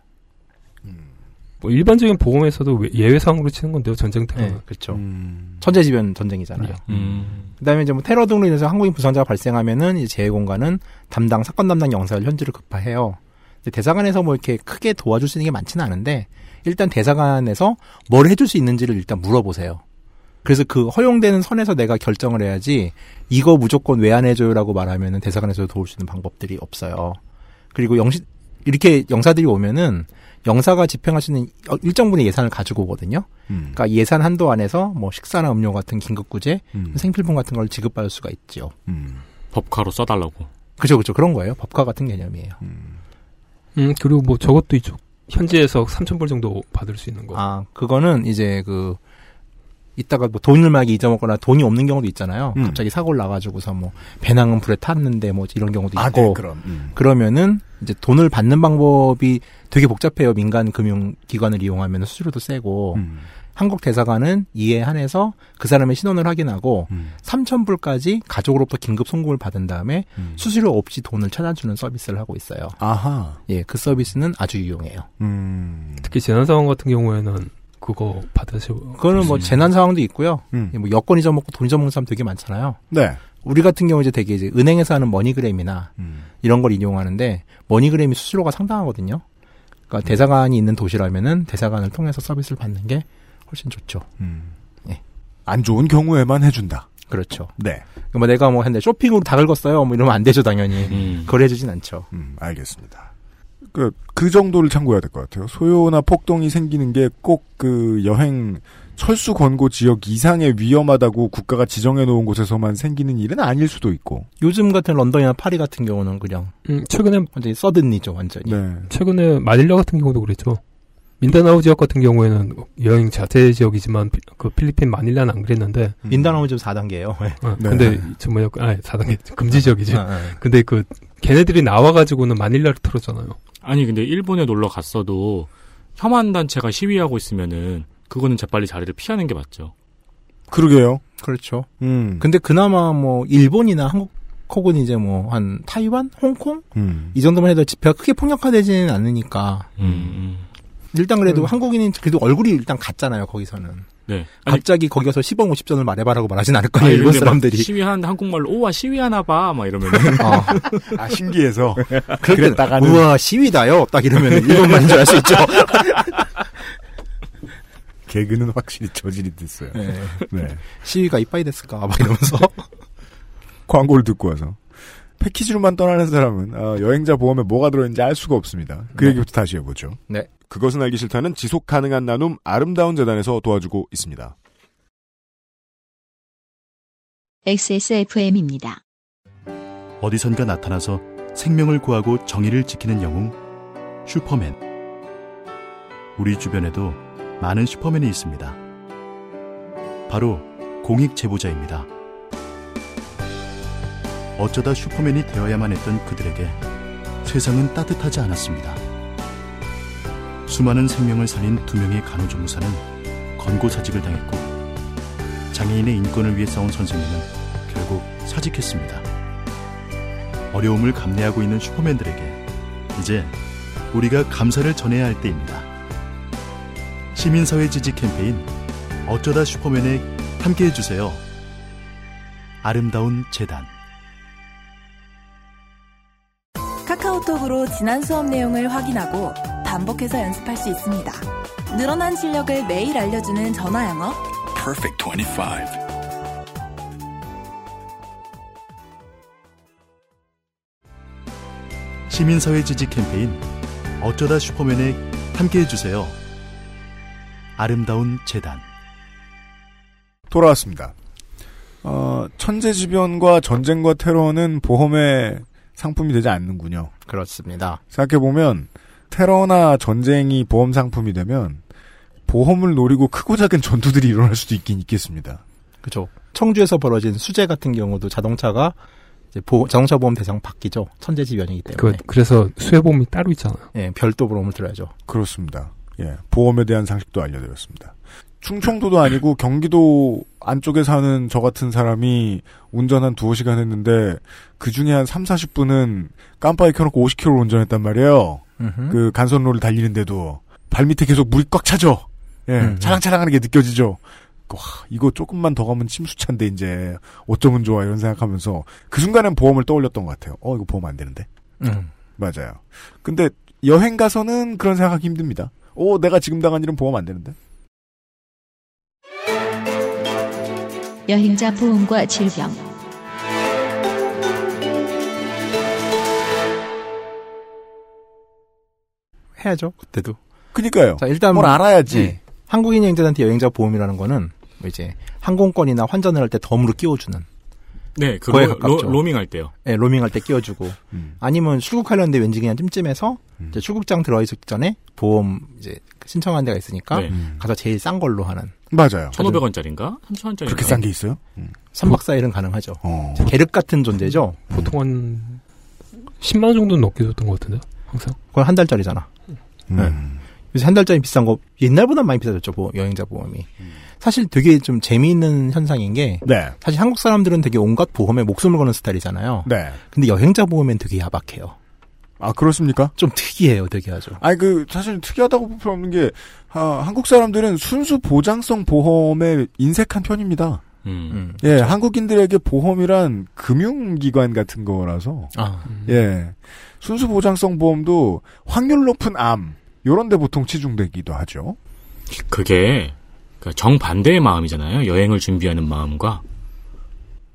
뭐 일반적인 보험에서도 왜- 예외 사항으로 치는 건데요. 전쟁 테러. 네, 그렇죠. 음. 천재지변 전쟁이잖아요. 음. 그다음에 이제 뭐 테러 등으로 인해서 한국인 부상자가 발생하면은 이제 재해 공간은 담당 사건 담당 영사를 현지로 급파해요. 대사관에서 뭐 이렇게 크게 도와줄 수 있는 게 많지는 않은데 일단 대사관에서 뭘 해줄 수 있는지를 일단 물어보세요. 그래서 그 허용되는 선에서 내가 결정을 해야지 이거 무조건 왜 안 해줘요라고 말하면은 대사관에서 도울 수 있는 방법들이 없어요. 그리고 영시 이렇게 영사들이 오면은 영사가 집행할 수 있는 어, 일정 분의 예산을 가지고 오거든요. 음. 그러니까 예산 한도 안에서 뭐 식사나 음료 같은 긴급구제, 음. 생필품 같은 걸 지급받을 수가 있죠. 음. 법카로 써달라고. 그죠, 그죠. 그런 거예요. 법과 같은 개념이에요. 음, 그리고 뭐 저것도 있죠. 현지에서 3,000불 정도 받을 수 있는 거. 아, 그거는 이제 그, 이따가 뭐 돈을 막 잊어먹거나 돈이 없는 경우도 있잖아요. 음. 갑자기 사고를 나가지고서 뭐 배낭은 불에 탔는데 뭐 이런 경우도 아, 있고. 네, 그럼. 음. 그러면은 이제 돈을 받는 방법이 되게 복잡해요. 민간 금융 기관을 이용하면 수수료도 세고. 음. 한국 대사관은 이에 한해서 그 사람의 신원을 확인하고 음. 3,000불까지 가족으로부터 긴급 송금을 받은 다음에 음. 수수료 없이 돈을 찾아주는 서비스를 하고 있어요. 아하. 예, 그 서비스는 아주 유용해요. 음. 특히 재난 상황 같은 경우에는 그거 받으시고 그거는 뭐 재난 상황도 있고요. 음. 뭐 여권 잊어먹고 돈 잊어먹는 사람 되게 많잖아요. 네. 우리 같은 경우 이제 되게 이제 은행에서 하는 머니그램이나 음. 이런 걸 이용하는데 머니그램이 수수료가 상당하거든요. 그러니까 대사관이 있는 도시라면은 대사관을 통해서 서비스를 받는 게 훨씬 좋죠. 음. 예. 안 좋은 경우에만 해준다. 그렇죠. 네. 그러니까 뭐 내가 뭐 했는데 쇼핑으로 다 긁었어요. 뭐 이러면 안 되죠, 당연히. 음. 그걸 해주진 않죠. 음, 알겠습니다. 그, 그 정도를 참고해야 될 것 같아요. 소요나 폭동이 생기는 게 꼭 그 여행 철수 권고 지역 이상의 위험하다고 국가가 지정해 놓은 곳에서만 생기는 일은 아닐 수도 있고. 요즘 같은 런던이나 파리 같은 경우는 그냥 음, 최근에 완전히 서든이죠, 완전히. 네. 최근에 마닐라 같은 경우도 그랬죠. 민다나오 지역 같은 경우에는 여행 자체 지역이지만 피- 그 필리핀 마닐라는 안 그랬는데 민다나오 지금 4단계예요. 어, 네. 근데 저 뭐야 아 4단계 금지 지역이지. 아, 아. 근데 그 걔네들이 나와 가지고는 마닐라를 틀었잖아요. 아니 근데 일본에 놀러 갔어도 혐한 단체가 시위하고 있으면은 그거는 재빨리 자리를 피하는 게 맞죠. 그러게요. 그렇죠. 음. 근데 그나마 뭐 일본이나 한국 혹은 이제 뭐 한 타이완, 홍콩 음. 이 정도만 해도 집회가 크게 폭력화되지는 않으니까 음. 일단 그래도 음. 한국인은 그래도 얼굴이 일단 같잖아요 거기서는 네. 아니, 갑자기 거기 가서 10억 50전을 말해봐라고 말하진 않을 거예요 아니, 일본 사람들이 시위하는데 한국말로 오와 시위하나 봐. 막 이러면 어, 아, 신기해서. 그랬다가는- 우와 시위다요 딱 이러면 일본말인 줄 알 수 있죠 개그는 확실히 저질이 됐어요. 네. 네. 시위가 이빠이 됐을까 막 이러면서 광고를 듣고 와서. 패키지로만 떠나는 사람은 어, 여행자 보험에 뭐가 들어있는지 알 수가 없습니다. 그 네. 얘기부터 다시 해보죠. 네. 그것은 알기 싫다는 지속 가능한 나눔 아름다운 재단에서 도와주고 있습니다. XSFM입니다. 어디선가 나타나서 생명을 구하고 정의를 지키는 영웅 슈퍼맨 우리 주변에도 많은 슈퍼맨이 있습니다. 바로 공익 제보자입니다. 어쩌다 슈퍼맨이 되어야만 했던 그들에게 세상은 따뜻하지 않았습니다. 수많은 생명을 살린 두 명의 간호조무사는 권고사직을 당했고 장애인의 인권을 위해 싸운 선생님은 결국 사직했습니다. 어려움을 감내하고 있는 슈퍼맨들에게 이제 우리가 감사를 전해야 할 때입니다. 시민사회 지지 캠페인 어쩌다 슈퍼맨에 함께해 주세요. 아름다운 재단 카카오톡으로 지난 수업 내용을 확인하고 반복해서 연습할 수 있습니다. 늘어난 실력을 매일 알려주는 전화 영어. Perfect 25. 시민사회 지지 캠페인 어쩌다 슈퍼맨에 함께해 주세요. 아름다운 재단 돌아왔습니다. 어, 천재지변과 전쟁과 테러는 보험의 상품이 되지 않는군요. 그렇습니다 생각해보면 테러나 전쟁이 보험 상품이 되면 보험을 노리고 크고 작은 전투들이 일어날 수도 있긴 있겠습니다. 그죠 청주에서 벌어진 수재 같은 경우도 자동차가 이제 보- 자동차 보험 대상 바뀌죠 천재지변이기 그, 때문에 그 래서 수혜보험이 따로 있잖아요. 예, 별도 보험을 들어야죠 그렇습니다. 예, 보험에 대한 상식도 알려드렸습니다. 충청도도 아니고 경기도 안쪽에 사는 저 같은 사람이 운전 한 두어 시간 했는데 그 중에 한 3, 40분은 깜빡이 켜놓고 50km 운전했단 말이에요. 음흠. 그 간선로를 달리는데도 발밑에 계속 물이 꽉 차죠. 예, 음. 차랑차랑하는 게 느껴지죠. 와, 이거 조금만 더 가면 침수차인데 이제 어쩌면 좋아 이런 생각하면서 그 순간엔 보험을 떠올렸던 것 같아요. 어 이거 보험 안 되는데. 음. 맞아요. 근데 여행 가서는 그런 생각하기 힘듭니다. 오, 내가 지금 당한 일은 보험 안 되는데. 여행자 보험과 질병. 해야죠 그때도 그니까요. 자 일단 뭘 알아야지. 예, 한국인 여행자한테 여행자 보험이라는 거는 뭐 이제 항공권이나 환전을 할 때 덤으로 끼워주는 네, 그 거에 로, 가깝죠. 로, 로밍 할 때요. 예, 로밍할 때 끼워주고 음. 아니면 출국하려는데 왠지 그냥 찜찜해서 이제 출국장 들어있을 전에 보험 이제 신청한 데가 있으니까 네. 가서 제일 싼 걸로 하는 맞아요. 1,500원짜리인가? 3,000원짜리인가? 그렇게 싼 게 있어요? 3박 4일은 가능하죠. 어. 계륵 같은 존재죠. 보통 한 10만 원 정도는 넘게 줬던 것 같은데 항상. 그건 한 달짜리잖아. 음. 요새 한 달짜리 비싼 거 옛날보다 많이 비싸졌죠. 보험, 여행자 보험이. 사실 되게 좀 재미있는 현상인 게 네. 사실 한국 사람들은 되게 온갖 보험에 목숨을 거는 스타일이잖아요. 네. 근데 여행자 보험엔 되게 야박해요. 아 그렇습니까? 좀 특이해요, 되게 하죠. 아니 그 사실 특이하다고 볼 필요 없는 게 아, 한국 사람들은 순수 보장성 보험에 인색한 편입니다. 음. 예, 한국인들에게 보험이란 금융기관 같은 거라서 아. 예, 순수 보장성 보험도 확률 높은 암 요런 데 보통 치중되기도 하죠. 그게 그 정반대의 마음이잖아요. 여행을 준비하는 마음과.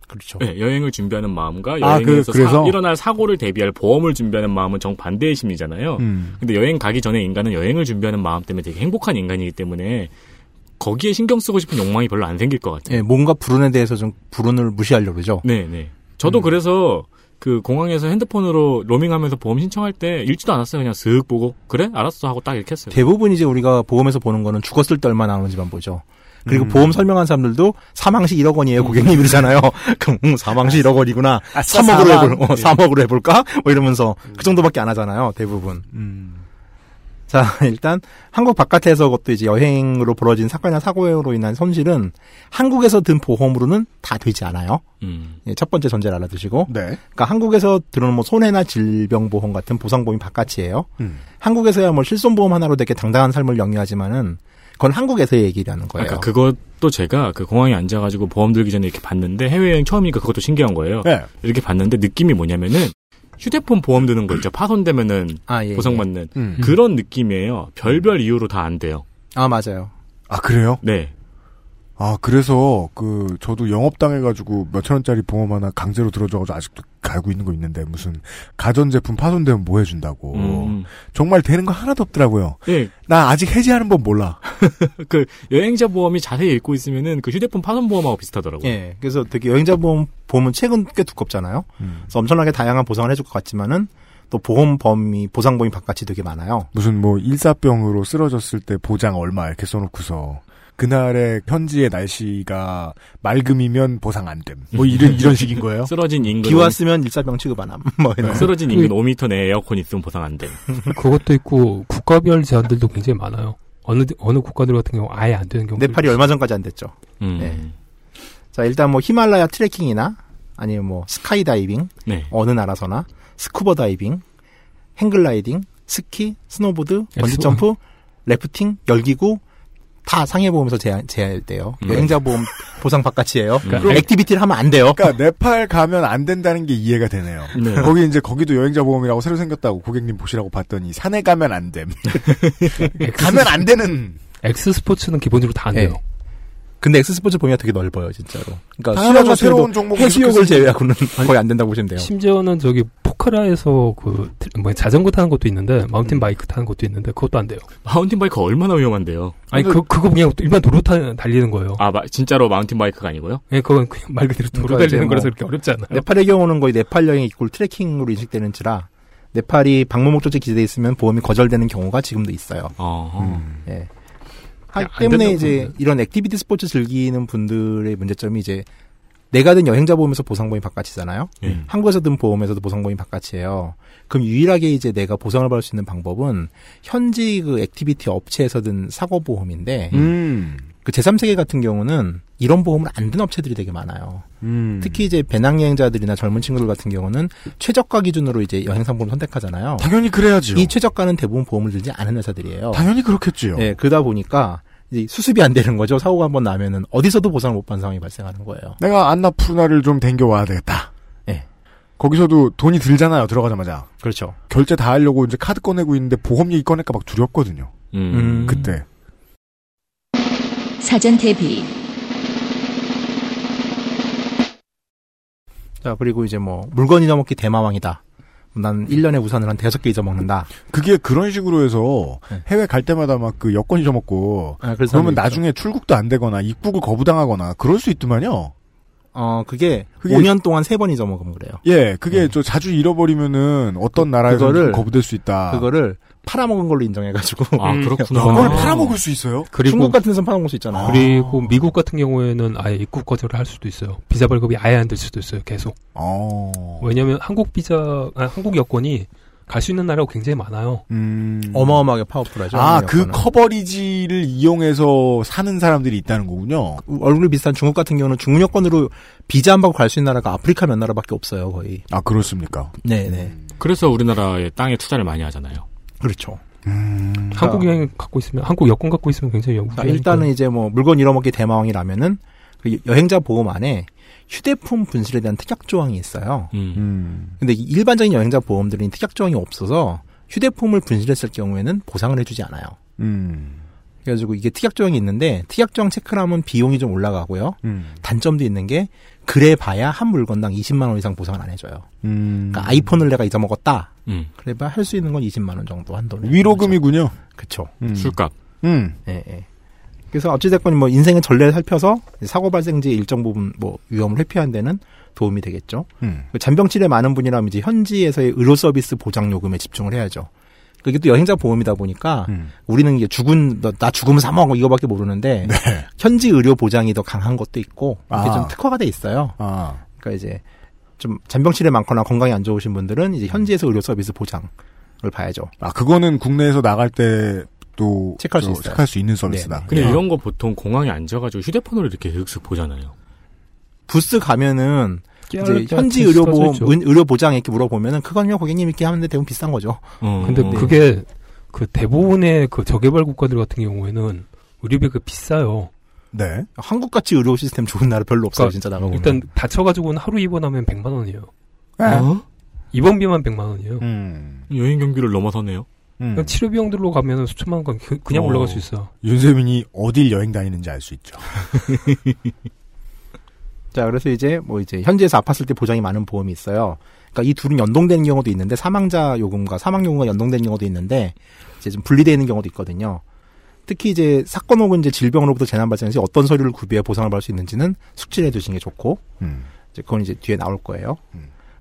그렇죠. 네, 여행을 준비하는 마음과 아, 여행에서 그- 그래서? 사- 일어날 사고를 대비할 보험을 준비하는 마음은 정반대의 심리잖아요. 음. 근데 여행 가기 전에 인간은 여행을 준비하는 마음 때문에 되게 행복한 인간이기 때문에 거기에 신경 쓰고 싶은 욕망이 별로 안 생길 것 같아요. 예, 뭔가 불운에 대해서 좀 불운을 무시하려고 그러죠. 네, 네. 음. 저도 그래서 그 공항에서 핸드폰으로 로밍하면서 보험 신청할 때 읽지도 않았어요. 그냥 슥 보고 그래 알았어 하고 딱 이렇게 했어요. 대부분 이제 우리가 보험에서 보는 거는 죽었을 때 얼마 나오는지만 보죠. 그리고 음. 보험 설명한 사람들도 사망시 1억 원이에요, 고객님 이러잖아요. 그럼 음, 사망시 1억 원이구나. 아싸, 3억으로 사망. 해볼, 어, 3억으로 해볼까? 뭐 이러면서 그 정도밖에 안 하잖아요, 대부분. 음. 자, 일단 한국 바깥에서 그것도 이제 여행으로 벌어진 사건이나 사고로 인한 손실은 한국에서 든 보험으로는 다 되지 않아요. 음. 예, 첫 번째 전제를 알아두시고. 네. 그러니까 한국에서 들어오는 뭐 손해나 질병 보험 같은 보상 보험이 바깥이에요. 음. 한국에서야 뭐 실손 보험 하나로 되게 당당한 삶을 영위하지만은 그건 한국에서의 얘기라는 거예요. 그러니까 그것도 제가 그 공항에 앉아가지고 보험 들기 전에 이렇게 봤는데 해외여행 처음이니까 그것도 신기한 거예요. 네. 이렇게 봤는데 느낌이 뭐냐면은 휴대폰 보험 드는 거 있죠. 파손되면은 아, 예, 보상받는 음. 그런 느낌이에요. 별별 이유로 다 안 돼요. 아, 맞아요. 아 그래요? 네. 아 그래서 그 저도 영업 당해가지고 몇천 원짜리 보험 하나 강제로 들어줘가지고 아직도 갈고 있는 거 있는데 무슨 가전제품 파손되면 뭐 해준다고 음. 정말 되는 거 하나도 없더라고요. 예, 나 아직 해지하는 법 몰라. 그 여행자 보험이 자세히 읽고 있으면은 그 휴대폰 파손 보험하고 비슷하더라고요. 예. 그래서 되게 여행자 보험, 보험은 최근 꽤 두껍잖아요. 음. 그래서 엄청나게 다양한 보상을 해줄 것 같지만은 또 보험 범위, 보상 범위 바깥이 되게 많아요. 무슨 뭐 일사병으로 쓰러졌을 때 보장 얼마 이렇게 써놓고서 그날의 현지의 날씨가 맑음이면 보상 안 됨. 뭐 이런 이런 식인 거예요. 쓰러진 인근 비 왔으면 일사병 취급 안 함. 뭐 이런. 쓰러진 인근 5m 내에 에어컨 있으면 보상 안 돼. 그것도 있고 국가별 제한들도 굉장히 많아요. 어느 어느 국가들 같은 경우 아예 안 되는 경우. 네팔이 얼마 전까지 안 됐죠. 음. 네. 자, 일단 뭐 히말라야 트레킹이나 아니면 뭐 스카이 다이빙, 네. 어느 나라서나 스쿠버 다이빙, 행글라이딩, 스키, 스노보드, 번지 점프, 래프팅, 열기구 다 상해보험에서 제한, 제한돼요. 음. 여행자 보험 보상 바깥이에요. 그럼- 그러니까 activity를 하면 안 돼요. 그러니까 네팔 가면 안 된다는 게 이해가 되네요. 네. 거기 이제 거기도 여행자 보험이라고 새로 생겼다고 고객님 보시라고 봤더니 산에 가면 안 됨. 가면 안 되는. 엑스 스포츠는 기본적으로 다 안 돼요. 네. 근데 X sports 범위가 되게 넓어요, 진짜로. 그러니까. 수영 새로운 같은 종목을 해수욕을 제외하고는 거의 안 된다고 보시면 돼요. 심지어는 저기 포카라에서 그 뭐 자전거 타는 것도 있는데 mountain bike 타는 것도 있는데 그것도 안 돼요. mountain bike 얼마나 위험한데요? 아니 그 그거 그냥 일반 도로 타 달리는 거예요. 아, 마- 진짜로 mountain bike가 아니고요? 예, 그건 그냥 말 그대로 도로 그러니까 달리는 뭐 거라서 그렇게 어렵지 않아요. 네팔의 경우는 거의 네팔 여행 equal 트레킹으로 인식되는지라 네팔이 방문 목적지 기재돼 있으면 보험이 거절되는 경우가 지금도 있어요. 어. 예. 하기 안 때문에 이제 보는데. 이런 activity sports 즐기는 분들의 문제점이 이제 내가 든 여행자 보험에서 보상범위 바깥이잖아요. 예. 한국에서 든 보험에서도 보상범위 바깥이에요. 그럼 유일하게 이제 내가 보상을 받을 수 있는 방법은 현지 그 activity 업체에서 든 사고 보험인데 음. 그 제3세계 같은 경우는 이런 보험을 안 든 업체들이 되게 많아요. 음. 특히 이제 배낭여행자들이나 젊은 친구들 같은 경우는 최저가 기준으로 이제 여행 상품을 선택하잖아요. 당연히 그래야지요. 이 최저가는 대부분 보험을 들지 않은 회사들이에요. 당연히 그렇겠지요. 예, 그러다 보니까 이제 수습이 안 되는 거죠. 사고가 한번 나면은 어디서도 보상을 못 받는 상황이 발생하는 거예요. 내가 안나푸르나를 좀 댕겨와야 되겠다. 예. 거기서도 돈이 들잖아요. 들어가자마자. 그렇죠. 결제 다 하려고 이제 카드 꺼내고 있는데 보험 얘기 꺼낼까 막 두렵거든요. 음. 그때. 사전 대비 자, 그리고 이제 뭐 물건 잊어먹기 대마왕이다. 난 1년에 우산을 한 대여섯 개 잊어먹는다. 그게 그런 식으로 해서 해외 갈 때마다 막 그 여권 잊어먹고 아, 그러면 있죠. 나중에 출국도 안 되거나 입국을 거부당하거나 그럴 수 있더만요. 어, 그게, 그게- 5년 동안 3번 잊어먹으면 그래요. 예, 그게 저 자주 잃어버리면은 어떤 나라에서 네. 거부될 수 있다. 그거를 팔아먹은 걸로 인정해가지고. 아, 그렇구나. 그걸 팔아먹을 수 있어요? 그리고 중국 같은 데서 팔아먹을 수 있잖아요. 그리고 미국 같은 경우에는 아예 입국 거절을 할 수도 있어요. 비자 발급이 아예 안 될 수도 있어요. 계속. 어. 왜냐하면 한국 비자, 아, 한국 여권이 갈 수 있는 나라가 굉장히 많아요. 음. 어마어마하게 파워풀하죠. 아, 그 여권은. 커버리지를 이용해서 사는 사람들이 있다는 거군요. 얼굴이 비슷한 중국 같은 경우는 중국 여권으로 비자 안 받고 갈 수 있는 나라가 아프리카 몇 나라밖에 없어요, 거의. 아, 그렇습니까? 네네. 그래서 우리나라의 땅에 투자를 많이 하잖아요. 그렇죠. 한국 여행 갖고 있으면 한국 여권 갖고 있으면 굉장히 그러니까 영국이 일단은 이제 뭐 물건 잃어먹기 대마왕이라면은 그 여행자 보험 안에 휴대폰 분실에 대한 특약 조항이 있어요. 음. 근데 이 일반적인 여행자 보험들은 특약 조항이 없어서 휴대폰을 분실했을 경우에는 보상을 해주지 않아요. 음. 그래가지고 이게 특약 조항이 있는데 특약 조항 체크를 하면 비용이 좀 올라가고요. 음. 단점도 있는 게 그래 봐야 한 물건당 20만 원 이상 보상을 안 해줘요. 음. 그러니까 아이폰을 내가 잊어먹었다. 음. 그래 봐 할 수 있는 건 20만 원 정도 한도는. 위로금이군요. 그쵸. 음. 술값. 음. 예, 예. 그래서 어찌됐건 뭐 인생의 전례를 살펴서 사고 발생지의 일정 부분 뭐 위험을 회피하는 데는 도움이 되겠죠. 음. 그 잔병치레 많은 분이라면 이제 현지에서의 의료 서비스 보장 요금에 집중을 해야죠. 그게 또 여행자 보험이다 보니까 음. 우리는 이게 죽은 너- 나 죽으면 사먹어 이거밖에 모르는데 네. 현지 의료 보장이 더 강한 것도 있고 이렇게 아. 좀 특화가 돼 있어요. 아. 그러니까 이제 좀 잔병치레 많거나 건강이 안 좋으신 분들은 이제 현지에서 의료 서비스 보장을 봐야죠. 아, 그거는 국내에서 나갈 때도 체크할 수. 체크할 수 있는 서비스다. 근데 아. 이런 거 보통 공항에 앉아가지고 휴대폰으로 이렇게 슥슥 보잖아요. 부스 가면은 이제 현지 같은 의료 써져 보험, 있죠. 의- 의료 보장 이렇게 물어보면은 그건요 고객님 이렇게 하는데 대부분 비싼 거죠. 어. 근데 네. 그게 그 대부분의 그 저개발 국가들 같은 경우에는 의료비가 비싸요. 네. 한국 같이 의료 시스템 좋은 나라 별로 없어요, 진짜 나가 보면. 일단 다쳐가지고는 하루 입원하면 100만 원이에요. 어? 입원비만 100만 원이에요. 음. 여행 경비를 넘어서네요. 음. 치료 비용들로 가면은 수천만 원 그- 그냥 어. 올라갈 수 있어요. 윤세민이 어딜 여행 다니는지 알 수 있죠. 자, 그래서 이제 뭐 이제 현지에서 아팠을 때 보장이 많은 보험이 있어요. 그러니까 이 둘은 연동되는 경우도 있는데 사망자 요금과 사망 요금과 연동되는 경우도 있는데 이제 좀 분리되어 있는 경우도 있거든요. 특히 이제 사건 혹은 이제 질병으로부터 재난 발생 시 어떤 서류를 구비해 보상을 받을 수 있는지는 숙지해 두시는 게 좋고 음. 이제 그건 이제 뒤에 나올 거예요.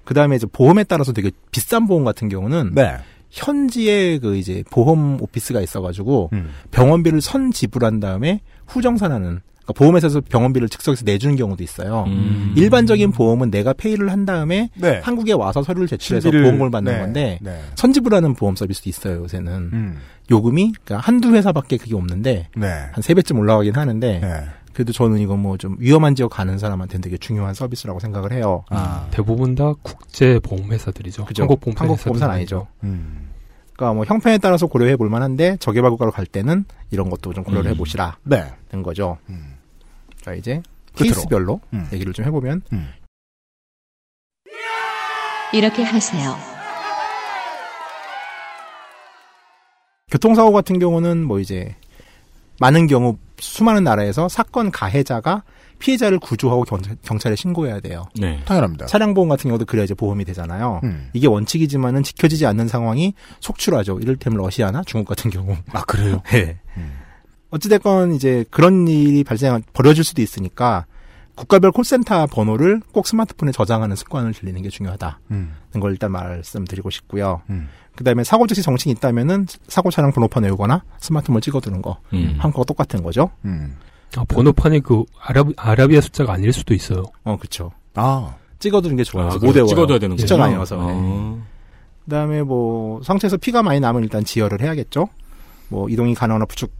그 다음에 이제 보험에 따라서 되게 비싼 보험 같은 경우는 네. 현지에 그 이제 보험 오피스가 있어가지고 음. 병원비를 선 지불한 다음에 후정산하는 그러니까 보험회사에서 병원비를 즉석에서 내주는 경우도 있어요. 음. 일반적인 보험은 내가 페이를 한 다음에 네. 한국에 와서 서류를 제출해서 신비를- 보험금을 받는 네, 건데 네. 선지불하는 보험 서비스도 있어요 요새는 음. 요금이 그러니까 한두 회사밖에 그게 없는데 네. 한세 배쯤 올라가긴 하는데 네. 그래도 저는 이거 뭐 좀 위험한 지역 가는 사람한테는 되게 중요한 서비스라고 생각을 해요. 아. 대부분 다 국제 보험 회사들이죠. 그죠? 한국 보험 한국 보험사는 아니죠. 음. 그러니까 뭐 형편에 따라서 고려해 볼 만한데 저개발 국가로 갈 때는 이런 것도 좀 고려를 음. 해보시라 네. 는 거죠. 음. 자 이제 끝으로. 케이스별로 음. 얘기를 좀 해보면 음. 이렇게 하세요. 교통사고 같은 경우는 뭐 이제 많은 경우 수많은 나라에서 사건 가해자가 피해자를 구조하고 경찰, 에 신고해야 돼요. 네. 당연합니다. 차량 보험 같은 경우도 그래야 이제 보험이 되잖아요. 음. 이게 원칙이지만은 지켜지지 않는 상황이 속출하죠. 이를테면 러시아나 중국 같은 경우. 아 그래요? 네. 어찌됐건 이제 그런 일이 발생, 벌어질 수도 있으니까 국가별 콜센터 번호를 꼭 스마트폰에 저장하는 습관을 들리는 게 중요하다는 음. 걸 일단 말씀드리고 싶고요. 음. 그 다음에 사고 즉시 정신이 있다면은 사고 차량 번호판 외우거나 스마트폰을 찍어두는 거. 음. 한국과 똑같은 거죠. 음. 아, 번호판이 그 아라비, 아라비아 숫자가 아닐 수도 있어요. 어, 그쵸. 아. 찍어두는 게 좋아요. 아, 못 외워요. 찍어둬야 되는 숫자가 거죠? 아니어서. 네. 어. 그 다음에 뭐, 상처에서 피가 많이 나면 일단 지혈을 해야겠죠. 뭐, 이동이 가능하나 부축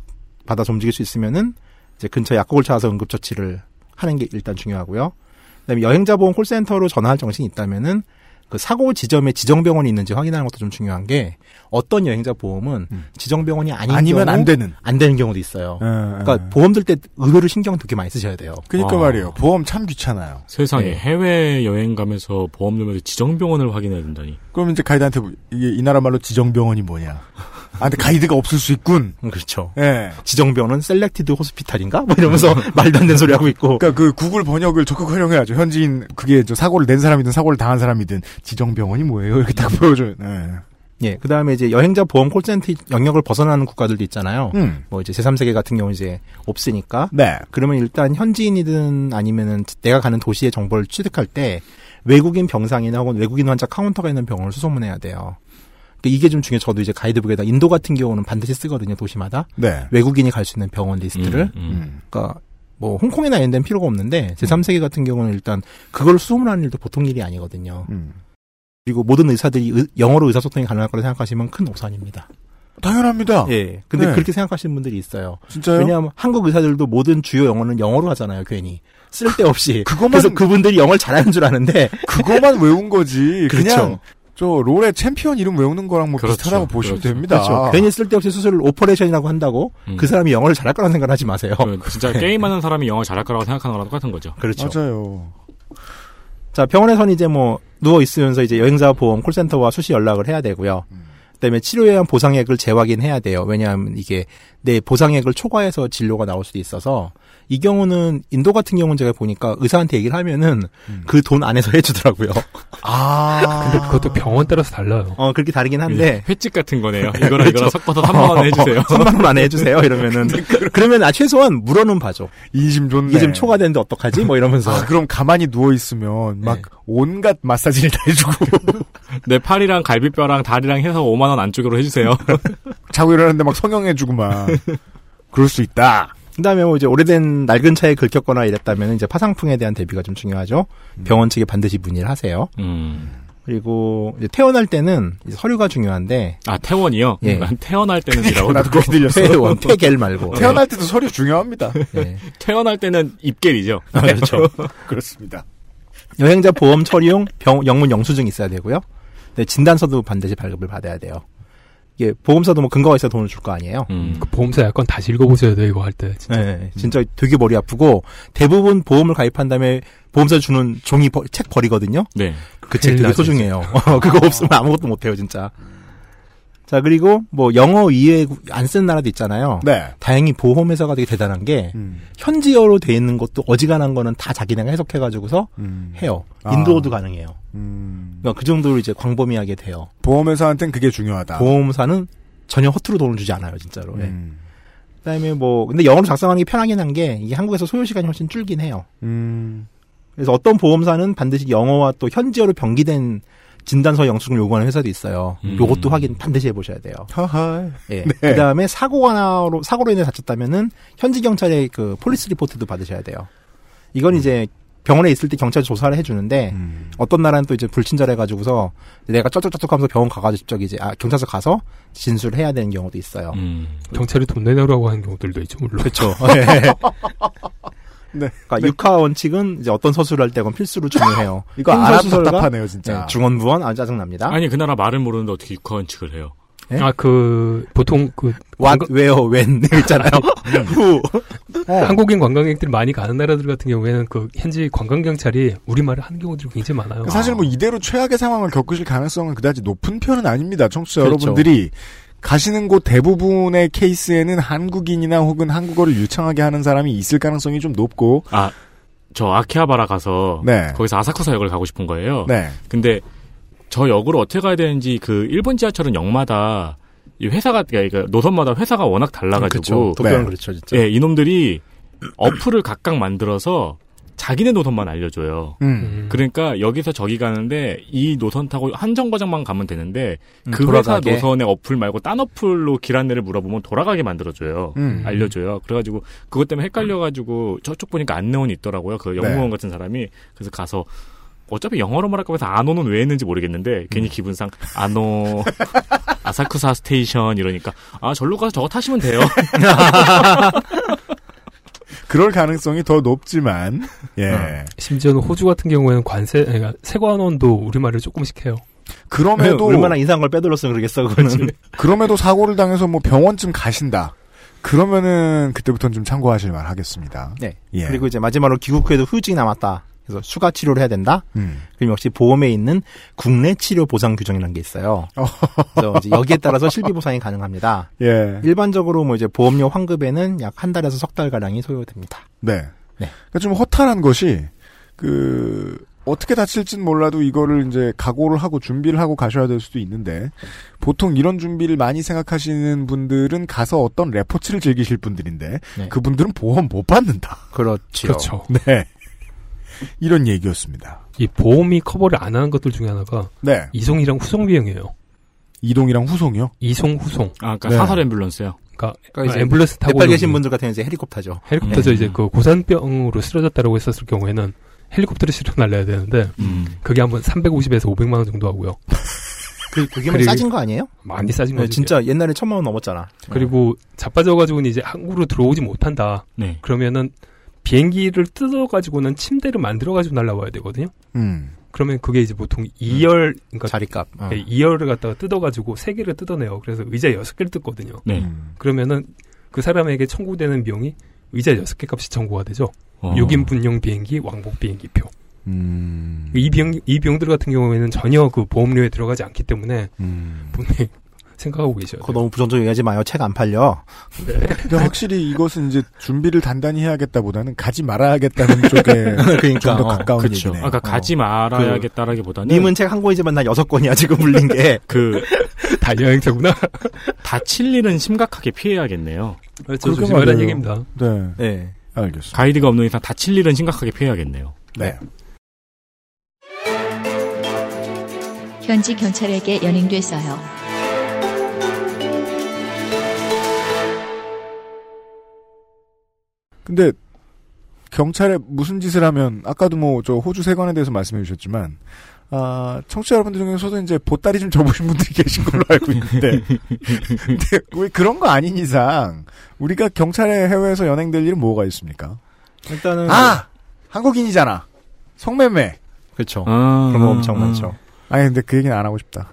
받아서 움직일 수 있으면은, 이제 근처에 약국을 찾아서 응급처치를 하는 게 일단 중요하고요. 그 다음에 여행자 보험 콜센터로 전화할 정신이 있다면은, 그 사고 지점에 지정병원이 있는지 확인하는 것도 좀 중요한 게, 어떤 여행자 보험은 지정병원이 아닌 음. 아니면 경우 안 되는. 안 되는 경우도 있어요. 어, 그러니까 어. 보험 들 때 의료를 신경 되게 많이 쓰셔야 돼요. 그러니까 아. 말이에요. 보험 참 귀찮아요. 세상에 네. 해외 여행 가면서 보험 넣으면서 지정병원을 확인해야 된다니. 그럼 이제 가이드한테 이게 이 나라 말로 지정병원이 뭐냐? 아, 근데 가이드가 없을 수 있군. 음, 그렇죠. 예. 지정병원은 selected hospital인가? 뭐 이러면서 말도 안 되는 소리 하고 있고. 그러니까 그 구글 번역을 적극 활용해야죠. 현지인 그게 저 사고를 낸 사람이든 사고를 당한 사람이든 지정병원이 뭐예요? 이렇게 딱 보여줘요. 예. 예, 그 다음에 이제 여행자 보험 콜센터 영역을 벗어나는 국가들도 있잖아요. 음. 뭐 이제 제3세계 같은 경우 이제 없으니까. 네. 그러면 일단 현지인이든 아니면은 내가 가는 도시의 정보를 취득할 때 외국인 병상이나 혹은 외국인 환자 카운터가 있는 병원을 수소문해야 돼요. 그러니까 이게 좀 중요해. 저도 이제 가이드북에다 인도 같은 경우는 반드시 쓰거든요. 도시마다. 네. 외국인이 갈 수 있는 병원 리스트를. 음, 음. 음. 그러니까 뭐 홍콩이나 이런 데는 필요가 없는데 제3세계 같은 경우는 일단 그걸 수소문하는 일도 보통 일이 아니거든요. 음. 그리고 모든 의사들이 의- 영어로 의사소통이 가능할 거라 생각하시면 큰 오산입니다. 당연합니다. 예. 근데 네. 그렇게 생각하시는 분들이 있어요. 진짜요? 왜냐하면 한국 의사들도 모든 주요 용어는 영어로 하잖아요, 괜히. 쓸데없이. 그것만- 그래서 그분들이 영어를 잘하는 줄 아는데. 그거만 외운 거지. 그렇죠. 그냥 저 롤의 챔피언 이름 외우는 거랑 뭐 그렇죠. 비슷하다고 보시면 그렇죠. 됩니다. 그렇죠. 괜히 쓸데없이 수술을 operation이라고 한다고 음. 그 사람이 영어를 잘할 거라는 생각을 하지 마세요. 그 진짜 게임하는 사람이 영어 잘할 거라고 생각하는 거랑 똑같은 거죠. 그렇죠. 맞아요. 자, 병원에서는 이제 뭐 누워 있으면서 이제 여행자 보험 콜센터와 수시 연락을 해야 되고요. 그다음에 치료에 의한 보상액을 재확인해야 돼요. 왜냐하면 이게 내 보상액을 초과해서 진료가 나올 수도 있어서 이 경우는 인도 같은 경우는 제가 보니까 의사한테 얘기를 하면은 그돈 안에서 해주더라고요. 아. 근데 그것도 병원 따라서 달라요. 어 그렇게 다르긴 한데 횟집 같은 거네요. 이거랑 이거랑 섞어서 3만 원 해주세요. 3만 원 안에 해주세요. 이러면은 그러면 아 최소한 물어는 봐줘. 인심 좋네. 좀 초과되는데 어떡하지? 뭐 이러면서 아, 그럼 가만히 누워 있으면 막 온갖 마사지를 다 해주고 내 팔이랑 갈비뼈랑 다리랑 해서 5만 원 안쪽으로 해주세요. 자고 일어났는데 막 성형해주고 막 그럴 수 있다. 그다음에 뭐 이제 오래된 낡은 차에 긁혔거나 이랬다면 이제 파상풍에 대한 대비가 좀 중요하죠. 병원 측에 반드시 문의를 하세요. 음. 그리고 이제 퇴원할 때는 이제 서류가 중요한데 아 태원이요? 예. 난 태어날 때는이라고 나도 그렇게 들렸어. 퇴원 퇴겔 말고 태어날 때도 서류 중요합니다. 예. 태어날 때는 입겔이죠. 그렇죠. 그렇습니다. 여행자 보험 처리용 병, 영문 영수증 있어야 되고요. 네, 진단서도 반드시 발급을 받아야 돼요. 이게 보험사도 뭐 근거가 있어 돈을 줄 거 아니에요. 음. 그 보험사 약관 다시 읽어보셔야 돼요, 이거 할 때. 진짜. 네, 진짜 되게 머리 아프고 대부분 보험을 가입한 다음에 보험사 주는 종이 버- 책 버리거든요. 네. 그 책 되게 나죠, 소중해요. 그거 없으면 아무것도 못해요, 진짜. 자, 그리고 뭐 영어 이외에 안 쓰는 나라도 있잖아요. 네. 다행히 보험 회사가 되게 대단한 게 음. 현지어로 돼 있는 것도 어지간한 거는 다 자기네가 해석해 가지고서 음. 해요. 아. 인도어도 가능해요. 음. 그러니까 그 정도로 이제 광범위하게 돼요. 보험회사한테는 그게 중요하다. 보험사는 전혀 허투루 돈을 주지 않아요, 진짜로. 예. 음. 그다음에 뭐 근데 영어로 작성하는 게 편하긴 한 게 이게 한국에서 소요 시간이 훨씬 줄긴 해요. 음. 그래서 어떤 보험사는 반드시 영어와 또 현지어로 병기된 진단서 영수증을 요구하는 회사도 있어요. 음. 요것도 확인 반드시 해보셔야 돼요. 하하. 예. 네. 그 다음에 사고가로 사고로 인해 다쳤다면은 현지 경찰의 그 police report도 받으셔야 돼요. 이건 이제 병원에 있을 때 경찰 조사를 해주는데 음. 어떤 나라는 또 이제 불친절해 가지고서 내가 쩔쩔쩔쩔하면서 병원 가가지고 직접 이제 아, 경찰서 가서 진술을 해야 되는 경우도 있어요. 음. 경찰이 돈 내놓으라고 하는 경우들도 있죠, 물론. 그렇죠. 네. 그러니까 육하 원칙은 이제 어떤 서술을 할때 그건 필수로 중요해요. 이거 안 하면 답답하네요, 진짜. 네, 중원부원 아 짜증납니다. 아니 그 나라 말을 모르는데 어떻게 육하 원칙을 해요? 예? 아, 그, 보통 그, What, 관광- where, when 있잖아요. 후. 한국인 관광객들이 많이 가는 나라들 같은 경우에는 그 현지 관광 경찰이 우리 말을 하는 경우들이 굉장히 많아요. 사실 뭐 이대로 최악의 상황을 겪으실 가능성은 그다지 높은 편은 아닙니다. 청취자 그렇죠. 여러분들이 가시는 곳 대부분의 케이스에는 한국인이나 혹은 한국어를 유창하게 하는 사람이 있을 가능성이 좀 높고 아, 저 아키하바라 가서 네. 거기서 아사쿠사 역을 가고 싶은 거예요. 네. 근데 저 역으로 어떻게 가야 되는지 그 일본 지하철은 역마다 이 회사가 그러니까 노선마다 회사가 워낙 달라가지고 그렇죠. 도쿄는 네. 그렇죠, 진짜. 예, 이놈들이 어플을 각각 만들어서 자기네 노선만 알려줘요. 음. 음. 그러니까 여기서 저기 가는데 이 노선 타고 한 정거장만 가면 되는데 음, 그 돌아가게. 회사 노선의 어플 말고 딴 어플로 길 안내를 물어보면 돌아가게 만들어줘요. 음. 알려줘요. 그래가지고 그것 때문에 헷갈려가지고 저쪽 보니까 안내원이 있더라고요. 그 영무원 네. 같은 사람이 그래서 가서 어차피 영어로 말할 거면서 안오는 왜 했는지 모르겠는데 괜히 기분상 안오 아사쿠사 스테이션 이러니까 아 절로 가서 저거 타시면 돼요. 그럴 가능성이 더 높지만 예. 어. 심지어는 호주 같은 경우에는 관세, 그러니까 세관원도 우리말을 조금씩 해요. 그럼에도 얼마나 이상한 걸 빼돌렸으면 그러겠어, 그거는. 그럼에도 사고를 당해서 뭐 병원쯤 가신다. 그러면은 그때부터는 좀 참고하실 만 하겠습니다. 네. 예. 그리고 이제 마지막으로 귀국 후에도 후유증이 남았다. 그래서 추가 치료를 해야 된다. 음. 그럼 역시 보험에 있는 국내 치료 보상 규정이라는 게 있어요. 그래서 이제 여기에 따라서 실비 보상이 가능합니다. 예. 일반적으로 뭐 이제 보험료 환급에는 약 한 달에서 석 달 가량이 소요됩니다. 네. 네. 그러니까 좀 허탈한 것이 그 어떻게 다칠진 몰라도 이거를 이제 각오를 하고 준비를 하고 가셔야 될 수도 있는데 보통 이런 준비를 많이 생각하시는 분들은 가서 어떤 레포츠를 즐기실 분들인데 네. 그분들은 보험 못 받는다. 그렇죠. 그렇죠. 네. 이런 얘기였습니다. 이 보험이 커버를 안 하는 것들 중에 하나가 네. 이송이랑 후송 비용이에요. 이동이랑 후송이요? 이송, 후송. 아, 그러니까 네. 사설 앰뷸런스요. 그러니까, 그러니까 이제 앰뷸런스 타고 네팔 계신 분들 같은 경우 이제 헬리콥터죠. 헬리콥터에서 음. 이제 그 고산병으로 쓰러졌다라고 했었을 경우에는 헬리콥터를 실어 날려야 되는데 음. 그게 한번 350에서 500만 원 정도 하고요. 그, 그게 뭐 싸진 거 아니에요? 많이 싸진 네, 거죠. 진짜 옛날에 천만 원 넘었잖아. 그리고 자빠져가지고는 이제 한국으로 들어오지 못한다. 네. 그러면은 비행기를 뜯어가지고는 침대를 만들어가지고 날라와야 되거든요. 음. 그러면 그게 이제 보통 2열, 그러니까 자리값. 어. 네, 2열을 갖다가 뜯어가지고 3개를 뜯어내요. 그래서 의자 6개를 뜯거든요. 네. 음. 그러면은 그 사람에게 청구되는 비용이 의자 6개 값이 청구가 되죠. 어. 6인분용 비행기, 왕복 비행기 표. 음. 이 비용, 이 비용들 같은 경우에는 전혀 그 보험료에 들어가지 않기 때문에 음. 분명히 생각하고 계셔야 그거. 너무 부정적으로 얘기하지 마요. 책 안 팔려. 근데 확실히 이것은 이제 준비를 단단히 해야겠다보다는 가지 말아야겠다는 쪽에 그러니까, 좀더 어, 가까운 그쵸. 얘기네요. 아까 가지 말아야겠다라기보다는 님은 책 한 권이지만 나 여섯 권이야 지금 물린 게. 그다 여행자구나. 다칠 일은 심각하게 피해야겠네요. 그렇죠. 조심하라는. 얘기입니다. 네. 네. 알겠습니다. 가이드가 없는 이상 다칠 일은 심각하게 피해야겠네요. 네. 현지 경찰에게 연행됐어요. 근데 경찰에 무슨 짓을 하면 아까도 뭐 저 호주 세관에 대해서 말씀해 주셨지만 아 청취자 여러분들 중에서도 이제 보따리 좀 접으신 분들이 계신 걸로 알고 있는데 근데 왜 그런 거 아닌 이상 우리가 경찰에 해외에서 연행될 일은 뭐가 있습니까? 일단은 아 한국인이잖아 성매매 그렇죠. 아, 그런 거 엄청 많죠. 아니 근데 그 얘기는 안 하고 싶다.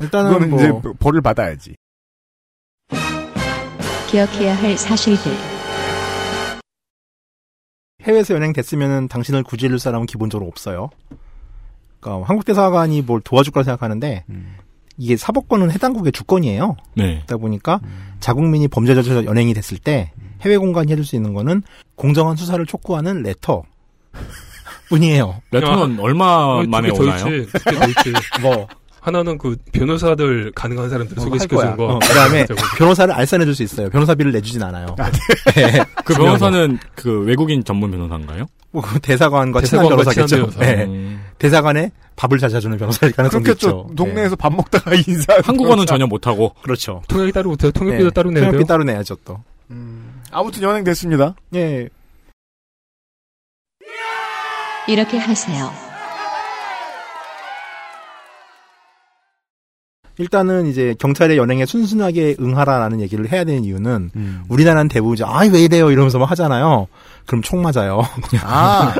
일단은 그거는 뭐 이제 벌을 받아야지. 기억해야 할 사실들. 해외에서 연행됐으면은 당신을 구제해줄 사람은 기본적으로 없어요. 그러니까 한국 대사관이 뭘 도와줄 거라 생각하는데 음. 이게 사법권은 해당국의 주권이에요. 네. 그러다 보니까 자국민이 범죄자로 연행이 됐을 때 해외 공간이 해줄 수 있는 거는 공정한 수사를 촉구하는 레터 뿐이에요. 레터는 얼마 어, 만에 오나요? 뭐 하나는 그 변호사들 가능한 사람들 뭐 소개시켜주는 할 거. 어, 그다음에. 변호사를 알선해줄 수 있어요. 변호사비를 내주진 않아요. 그 변호사는 그 외국인 전문 변호사인가요? 뭐그 대사관과 친한 대사관과 변호사겠죠. 친한 변호사. 네. 음. 대사관에 밥을 잘 사주는 변호사일 그렇겠죠. 있죠. 동네에서 밥 먹다가 인사. 한국어는 전혀 못하고. 네. 그렇죠. 통역이 따로 못해요. 통역비도 네. 따로 내야 돼요. 통역비 따로 내야죠 또. 아무튼 연행됐습니다. 예. 이렇게 하세요. 일단은 이제 경찰의 연행에 순순하게 응하라라는 얘기를 해야 되는 이유는 음. 우리나라는 대부분 이제 아왜 이래요 이러면서 막 하잖아요. 그럼 총 맞아요. 아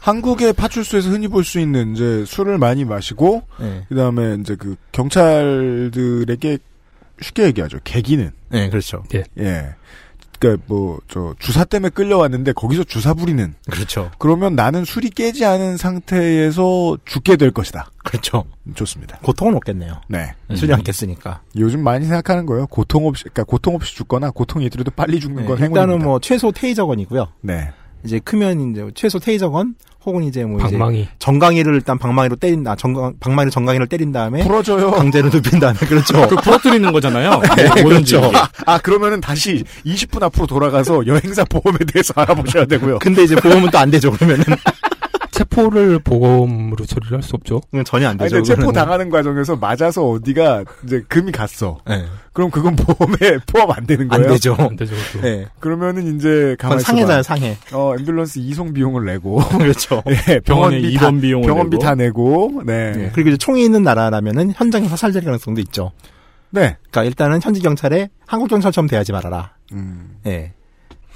한국의 파출소에서 흔히 볼 수 있는 이제 술을 많이 마시고 네. 그다음에 이제 그 경찰들에게 쉽게 얘기하죠. 계기는 네, 그렇죠. 예. 그러니까 뭐 저 주사 때문에 끌려왔는데 거기서 주사 부리는 그렇죠. 그러면 나는 술이 깨지 않은 상태에서 죽게 될 것이다. 그렇죠. 좋습니다. 고통은 없겠네요. 네. 술이 안 깼으니까. 요즘 많이 생각하는 거예요. 고통 없이 그러니까 고통 없이 죽거나 고통이 있더라도 빨리 죽는 네, 건 일단은 행운입니다. 뭐 최소 테이저건이고요. 네. 이제 크면 이제 최소 테이저건 혹은 이제 뭐 방망이. 이제 정강이를 일단 방망이로 때린다. 정강 방망이로 정강이를 때린 다음에 풀어줘요. 강제로 눕힌 다음에 그렇죠. 그 부러뜨리는 거잖아요. 네, 뭐든지. 그렇죠. 아, 그러면은 다시 20분 앞으로 돌아가서 여행사 보험에 대해서 알아보셔야 되고요. 근데 이제 보험은 또 안 되죠. 그러면은 체포를 보험으로 처리를 할 수 없죠. 전혀 안 아니, 되죠. 근데 체포. 당하는 과정에서 맞아서 어디가 이제 금이 갔어. 네. 그럼 그건 보험에 포함 안 되는 안 거예요? 되죠. 안 되죠. 그것도. 네. 그러면은 이제 상해자요, 있어봐. 상해. 어, 앰뷸런스 이송 비용을 내고. 그렇죠. 예, 병원에 병원비 입원 다, 비용을 병원비 내고. 다 내고. 네. 네. 그리고 이제 총이 있는 나라라면은 현장에 사살될 가능성도 있죠. 네. 그러니까 일단은 현지 경찰에 한국 경찰처럼 대하지 말아라. 음. 예.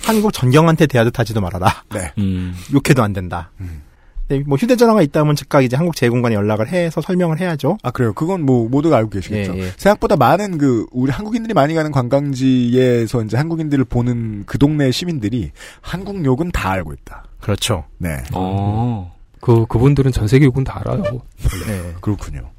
한국 전경한테 대하듯 하지도 말아라. 네. 음. 욕해도 안 된다. 음. 네, 뭐 휴대전화가 있다면 즉각 이제 한국 제공관에 연락을 해서 설명을 해야죠. 아, 그래요. 그건 뭐 모두가 알고 계시겠죠. 예, 예. 생각보다 많은 그 우리 한국인들이 많이 가는 관광지에서 이제 한국인들을 보는 그 동네 시민들이 한국 욕은 다 알고 있다. 그렇죠. 네. 어. 그 그분들은 전 세계 욕은 다 알아요. 네. 그렇군요.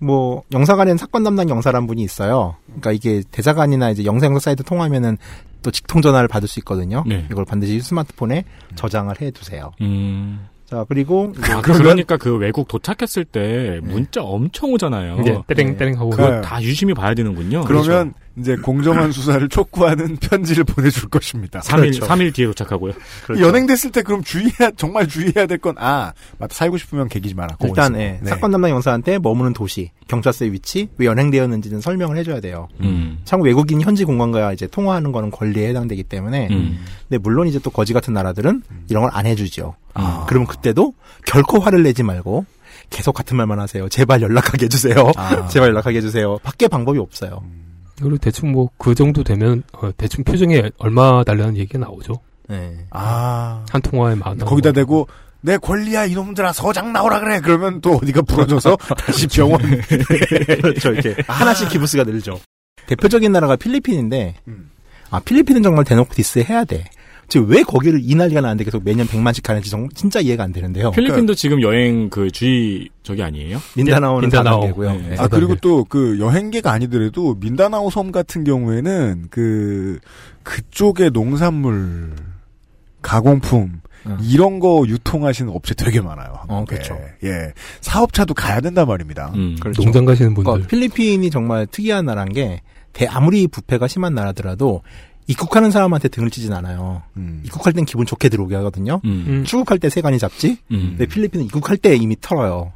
뭐 영사관에는 사건 담당 영사란 분이 있어요. 그러니까 이게 대사관이나 이제 영상영사 사이트 통하면은 또 직통 전화를 받을 수 있거든요. 네. 이걸 반드시 스마트폰에 저장을 해 두세요. 음. 자, 그리고 아, 그러니까 그 외국 도착했을 때 문자 엄청 오잖아요. 네, 때랭 네. 때랭 하고 그- 그거 다 유심히 봐야 되는군요. 그러면 이제 공정한 수사를 촉구하는 편지를 보내줄 것입니다. 3일, 3일 뒤에 도착하고요. 그렇죠. 연행됐을 때 그럼 주의해야, 정말 주의해야 될 건, 아, 맞다. 살고 싶으면 개기지 마라. 일단. 예, 네. 사건 담당 영사한테 머무는 도시, 경찰서의 위치, 왜 연행되었는지는 설명을 해줘야 돼요. 음. 참 외국인 현지 공간과 이제 통화하는 거는 권리에 해당되기 때문에. 음. 근데 물론 이제 또 거지 같은 나라들은 이런 걸 안 해주죠. 아. 그러면 그때도 결코 화를 내지 말고 계속 같은 말만 하세요. 제발 연락하게 해주세요. 아. 제발 연락하게 해주세요. 밖에 방법이 없어요. 그 리고 대충 뭐 그 정도 되면 어, 대충 표정에 얼마 달라는 얘기가 나오죠. 네. 아. 한 통화에 만 원. 거기다 대고, 내 권리야, 이놈들아, 서장 나오라 그래! 그러면 또 어디가 부러져서 다시 병원. 그렇죠. 이렇게 하나씩 기부스가 늘죠. 대표적인 나라가 필리핀인데, 음. 아, 필리핀은 정말 대놓고 디스해야 돼. 왜 거기를 이 난리가 나는데 계속 매년 100만씩 가는지 정, 진짜 이해가 안 되는데요. 필리핀도 지금 여행 그 주의 저기 아니에요? 민다나오는 민다나오. 4단계고요. 네. 아, 그리고 또 그 여행객 아니더라도 민다나오 섬 같은 경우에는 그, 그쪽의 농산물, 가공품, 어. 이런 거 유통하시는 업체 되게 많아요. 어, 그렇죠. 예. 사업차도 가야 된단 말입니다. 음. 그렇죠. 농장 가시는 분들. 그러니까 필리핀이 정말 특이한 나라인 게 대, 아무리 부패가 심한 나라더라도 입국하는 사람한테 등을 찌진 않아요. 음. 입국할 땐 기분 좋게 들어오게 하거든요. 음. 음. 출국할 때 세관이 잡지. 음. 근데 필리핀은 입국할 때 이미 털어요.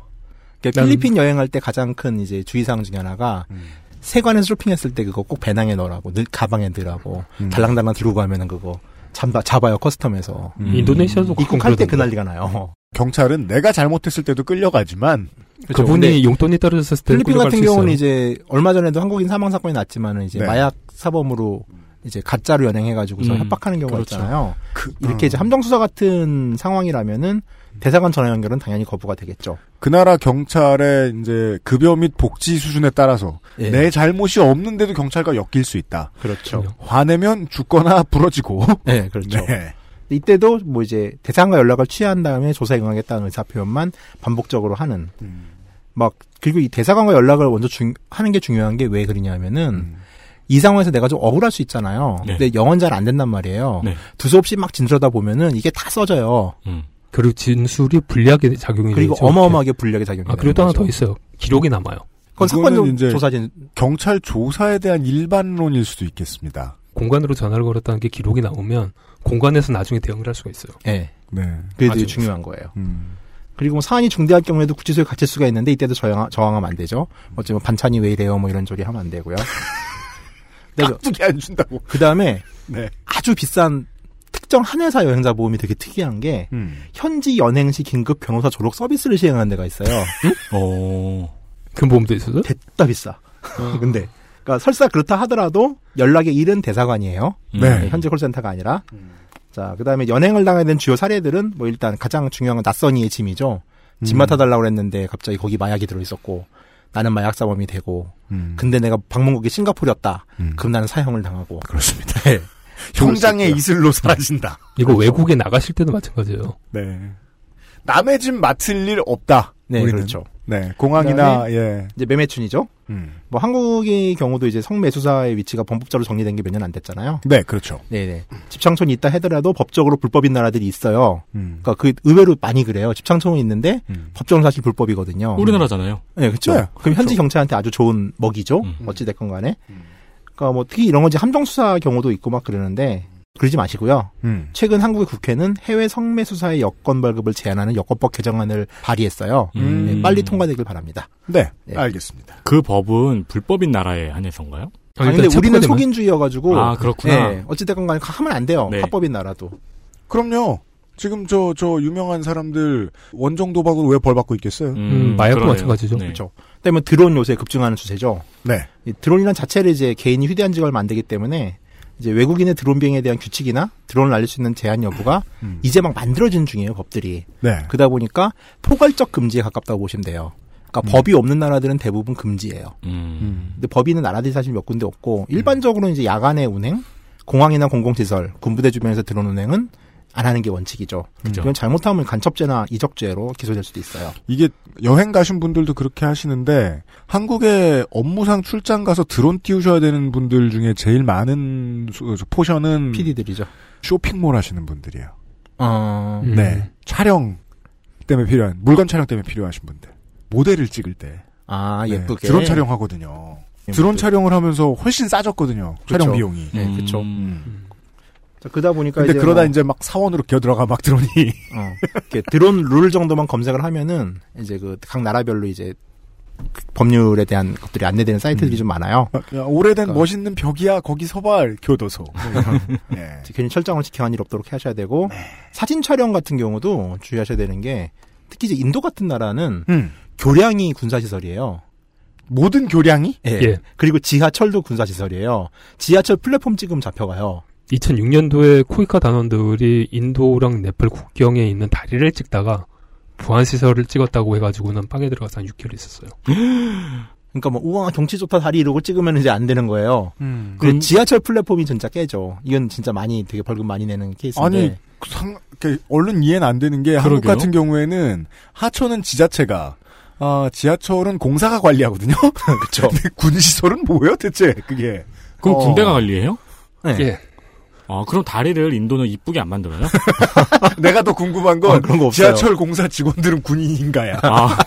그러니까 난- 필리핀 여행할 때 가장 큰 이제 주의사항 중에 하나가 음. 세관에서 쇼핑했을 때 그거 꼭 배낭에 넣으라고 늘 가방에 넣으라고 음. 달랑달랑 들고 가면은 그거 잡아, 잡아요 커스텀에서 음. 인도네시아도 입국할 때 그. 난리가 나요. 경찰은 내가 잘못했을 때도 끌려가지만 그렇죠. 그분이 용돈이 떨어졌을 때 필리핀 끌려갈 같은 수 경우는 있어요. 이제 얼마 전에도 한국인 사망 사건이 났지만은 이제 네. 마약 사범으로 이제 가짜로 연행해가지고서 음, 협박하는 경우가 그렇죠. 있잖아요. 그, 이렇게 이제 함정 수사 같은 상황이라면은 대사관 전화 연결은 당연히 거부가 되겠죠. 그 나라 경찰의 이제 급여 및 복지 수준에 따라서 예. 내 잘못이 없는데도 경찰과 엮일 수 있다. 그렇죠. 화내면 죽거나 부러지고. 네, 그렇죠. 네. 이때도 뭐 이제 대상과 연락을 취한 다음에 조사에 응하겠다는 의사 표현만 반복적으로 하는 음. 막 그리고 이 대사관과 연락을 먼저 중, 하는 게 중요한 게 왜 그러냐면은 음. 이 상황에서 내가 좀 억울할 수 있잖아요. 네. 근데 영어는 잘안 된단 말이에요. 네. 두서없이 막 진술하다 보면은 이게 다 써져요. 음. 그리고 진술이 불리하게 작용이 그리고 되죠. 어마어마하게 불리하게 작용이 아, 그리고 또 하나 더 거죠. 있어요. 기록이 남아요. 그건 사건 조사진 경찰 조사에 대한 일반론일 수도 있겠습니다. 공간으로 전화를 걸었다는 게 기록이 나오면 공간에서 나중에 대응을 할 수가 있어요. 예. 네. 그게 되게 중요한 거예요. 음. 그리고 뭐 사안이 중대할 경우에도 구치소에 갇힐 수가 있는데 이때도 저항, 저항하면 안 되죠. 어쩌면 반찬이 왜 이래요 뭐 이런 소리 하면 안 되고요. 깍두기 안 준다고. 그 다음에 네. 아주 비싼 특정 한 회사 여행자 보험이 되게 특이한 게 음. 현지 연행 시 긴급 변호사 조력 서비스를 시행하는 데가 있어요. 어. 그 보험도 있어요? 됐다 비싸. 근데 그러니까 설사 그렇다 하더라도 연락의 일은 대사관이에요. 네. 현지 콜센터가 아니라. 자, 그다음에 연행을 당하게 된 주요 사례들은 뭐 일단 가장 중요한 건 낯선이의 짐이죠. 짐 음. 맡아달라고 그랬는데 갑자기 거기 마약이 들어있었고 나는 마약 사범이 되고 음. 근데 내가 방문국이 싱가포르였다. 음. 그럼 나는 사형을 당하고. 그렇습니다. 네. 형장의. 이슬로 사라진다. 이거 외국에 나가실 때도 마찬가지예요. 네. 남의 집 맡을 일 없다. 네, 우리는. 그렇죠. 네. 공항이나 예. 이제 매매춘이죠. 음. 뭐 한국의 경우도 이제 성매수사의 위치가 범법자로 정리된 게 몇 년 안 됐잖아요. 네, 그렇죠. 네네. 집창촌이 있다 하더라도 법적으로 불법인 나라들이 있어요. 음. 그러니까 그 의외로 많이 그래요. 집창촌은 있는데 음. 법적으로 사실 불법이거든요. 우리나라잖아요. 네, 그렇죠. 네, 그럼 현지 경찰한테 아주 좋은 먹이죠. 음. 어찌 됐건 간에. 그러니까 뭐 특히 이런 건 이제 함정 수사 경우도 있고 막 그러는데 그러지 마시고요. 음. 최근 한국의 국회는 해외 성매 수사의 여권 발급을 제한하는 여권법 개정안을 발의했어요. 음. 네, 빨리 통과되길 바랍니다. 네, 네. 알겠습니다. 그 법은 불법인 나라에 한해서인가요? 아니, 근데 우리는 속인주의여가지고. 아, 그렇구나. 네, 어찌됐건 간에 하면 안 돼요. 네. 합법인 나라도. 그럼요. 지금 저, 저, 유명한 사람들, 원정 도박으로 왜 벌 받고 있겠어요? 음, 마약도 그러네요. 마찬가지죠. 네. 그렇죠. 그다음에 드론 요새 급증하는 추세죠. 네. 이 드론이란 자체를 이제 개인이 휴대한 지가 얼마 안 되기 때문에 이제 외국인의 드론 비행에 대한 규칙이나 드론을 날릴 수 있는 제한 여부가 음. 이제 막 만들어지는 중이에요, 법들이. 네. 그러다 보니까 포괄적 금지에 가깝다고 보시면 돼요. 그러니까 법이 없는 나라들은 대부분 금지예요. 음. 근데 법이 있는 나라들이 사실 몇 군데 없고 일반적으로는 이제 야간의 운행, 공항이나 공공시설, 군부대 주변에서 드론 운행은 안 하는 게 원칙이죠. 그죠. 이건 잘못하면 간첩죄나 이적죄로 기소될 수도 있어요. 이게 여행 가신 분들도 그렇게 하시는데 한국에 업무상 출장 가서 드론 띄우셔야 되는 분들 중에 제일 많은 수- 포션은 PD들이죠. 쇼핑몰 하시는 분들이에요. 어, 음. 네. 촬영 때문에 필요한 물건 촬영 때문에 필요하신 분들. 모델을 찍을 때 아, 네, 예쁘게. 드론 촬영하거든요. 드론 촬영을 하면서 훨씬 싸졌거든요. 촬영 그쵸. 비용이. 네, 그쵸. 음. 자, 그러다 보니까 근데 이제 그러다 뭐- 이제 막 사원으로 기어 들어가 막 드론이. 어, 이렇게 드론 룰 정도만 검색을 하면은 이제 그 각 나라별로 이제 그 법률에 대한 것들이 안내되는 사이트들이 좀 많아요. 야, 오래된 그러니까 멋있는 벽이야. 거기 서발 교도소. 네. 괜히 철장을 지켜한 일 없도록 하셔야 되고 사진 촬영 같은 경우도 주의하셔야 되는 게 특히 이제 인도 같은 나라는 음. 교량이 군사시설이에요. 모든 교량이? 예. 예. 그리고 지하철도 군사시설이에요. 지하철 플랫폼 찍으면 잡혀가요. 2006년도에 코이카 단원들이 인도랑 네팔 국경에 있는 다리를 찍다가 보안 시설을 찍었다고 해가지고는 빵에 들어가서 한 6개월 있었어요. 그러니까 뭐 우와 경치 좋다 다리 이러고 찍으면 이제 안 되는 거예요. 음. 그 지하철 플랫폼이 진짜 깨져. 이건 진짜 많이 되게 벌금 많이 내는 케이스인데. 아니 상, 이렇게 얼른 이해는 안 되는 게 한국 그러게요. 같은 경우에는 하천은 지자체가 아, 지하철은 공사가 관리하거든요. 그렇죠. 군 시설은 뭐예요, 대체 그게? 그럼 어. 군대가 관리해요? 네. 예. 아, 그럼 다리를 인도는 이쁘게 안 만들어요? 내가 더 궁금한 건 어, 그런 거 없어요. 지하철 공사 직원들은 군인인가야? 아,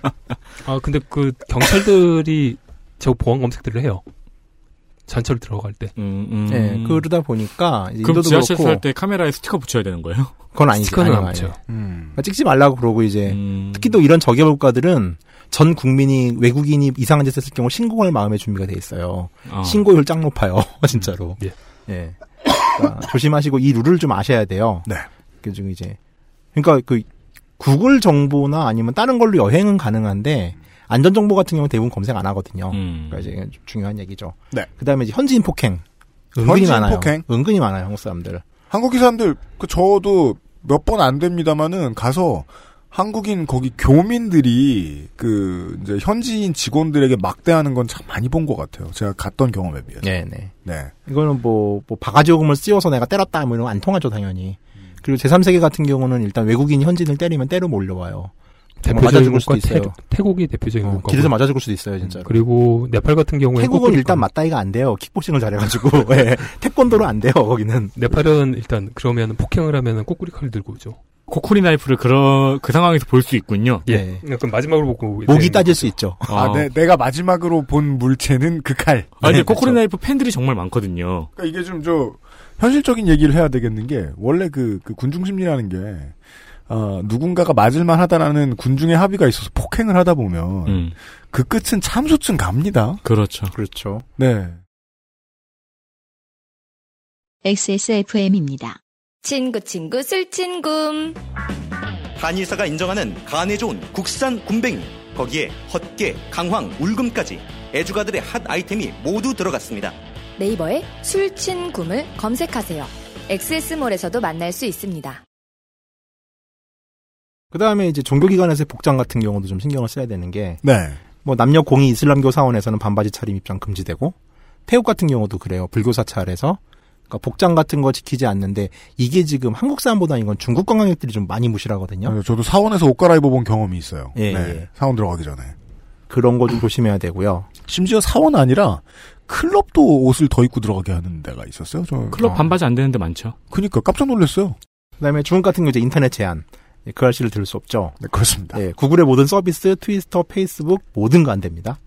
아 근데 그 경찰들이 저 보안 검색들을 해요. 전철 들어갈 때. 음, 음. 예, 그러다 보니까 이제 그럼 인도도 지하철 살때 카메라에 스티커 붙여야 되는 거예요? 그건 아니지. 스티커는 아니에요, 안 붙여요. 아니에요. 음. 그러니까 찍지 말라고 그러고 이제 음. 특히 또 이런 저개발 국가들은 전 국민이 외국인이 이상한 짓 했을 경우 신고할 마음의 준비가 돼 있어요. 아. 신고율 짱 높아요, 진짜로. 예. 예. 그러니까 조심하시고 이 룰을 좀 아셔야 돼요. 네. 그중 이제 그러니까 그 구글 정보나 아니면 다른 걸로 여행은 가능한데 안전 정보 같은 경우는 대부분 검색 안 하거든요. 음. 그러니까 이제 좀 중요한 얘기죠. 네. 그다음에 이제 현지인 폭행 은근히 현지인 많아요. 폭행? 은근히 많아요, 한국 사람들. 한국 사람들 그 저도 몇 번 안 됩니다만은 가서 한국인 거기 교민들이 그 이제 현지인 직원들에게 막대하는 건 참 많이 본 것 같아요. 제가 갔던 경험에 비해서. 네, 네. 네. 이거는 뭐, 뭐, 바가지 요금을 씌워서 내가 때렸다, 뭐 이런 거 안 통하죠, 당연히. 그리고 제3세계 같은 경우는 일단 외국인이 현지인을 때리면 때려 몰려와요. 정말 맞아 대표적인 죽을 수도 국가 있어요. 태, 태국 이 대표적인 어, 국가고. 길에서 맞아 죽을 수도 있어요, 진짜. 로 그리고 네팔 같은 경우에 태국은 일단 맞다이가 안 돼요. 킥복싱을 잘해가지고. 예. 태권도로 안 돼요, 거기는. 네팔은 일단 그러면 폭행을 하면 은 꼬꾸리 칼 들고 오죠. 코코리 나이프를 그런 그 상황에서 볼 수 있군요. 예. 그럼 마지막으로 보고 목이 따질 수 있죠. 아, 네, 내가 마지막으로 본 물체는 그 칼. 아, 근데 네, 코코리 그렇죠. 나이프 팬들이 정말 많거든요. 그러니까 이게 좀 저 현실적인 얘기를 해야 되겠는 게 원래 그, 그 군중 심리라는 게 어, 누군가가 맞을만 하다라는 군중의 합의가 있어서 폭행을 하다 보면 음, 그 끝은 참수층 갑니다. 그렇죠. 그렇죠. 네. XSFM입니다. 친구 친구 술친굼. 한의사가 인정하는 간에 좋은 국산 군뱅이 거기에 헛개, 강황, 울금까지 애주가들의 핫 아이템이 모두 들어갔습니다. 네이버에 술친굼을 검색하세요. XS몰에서도 만날 수 있습니다. 그 다음에 이제 종교기관에서의 복장 같은 경우도 좀 신경을 써야 되는 게, 네. 뭐 남녀 공이 이슬람교 사원에서는 반바지 차림 입장 금지되고, 태국 같은 경우도 그래요. 불교 사찰에서. 그러니까 복장 같은 거 지키지 않는데, 이게 지금 한국 사람보다 이건 중국 관광객들이 좀 많이 무시하거든요. 어, 저도 사원에서 옷 갈아입어 본 경험이 있어요. 예, 네. 예. 사원 들어가기 전에. 그런 거 좀 조심해야 되고요. 심지어 사원 아니라 클럽도 옷을 더 입고 들어가게 하는 데가 있었어요. 저 클럽 아, 반바지 안 되는데 많죠. 그니까 깜짝 놀랐어요. 그 다음에 중국 같은 경우 이제 인터넷 제한. 예, 그알싫을 들을 수 없죠. 네, 그렇습니다. 예, 구글의 모든 서비스, 트위터, 페이스북 모든 거 안 됩니다.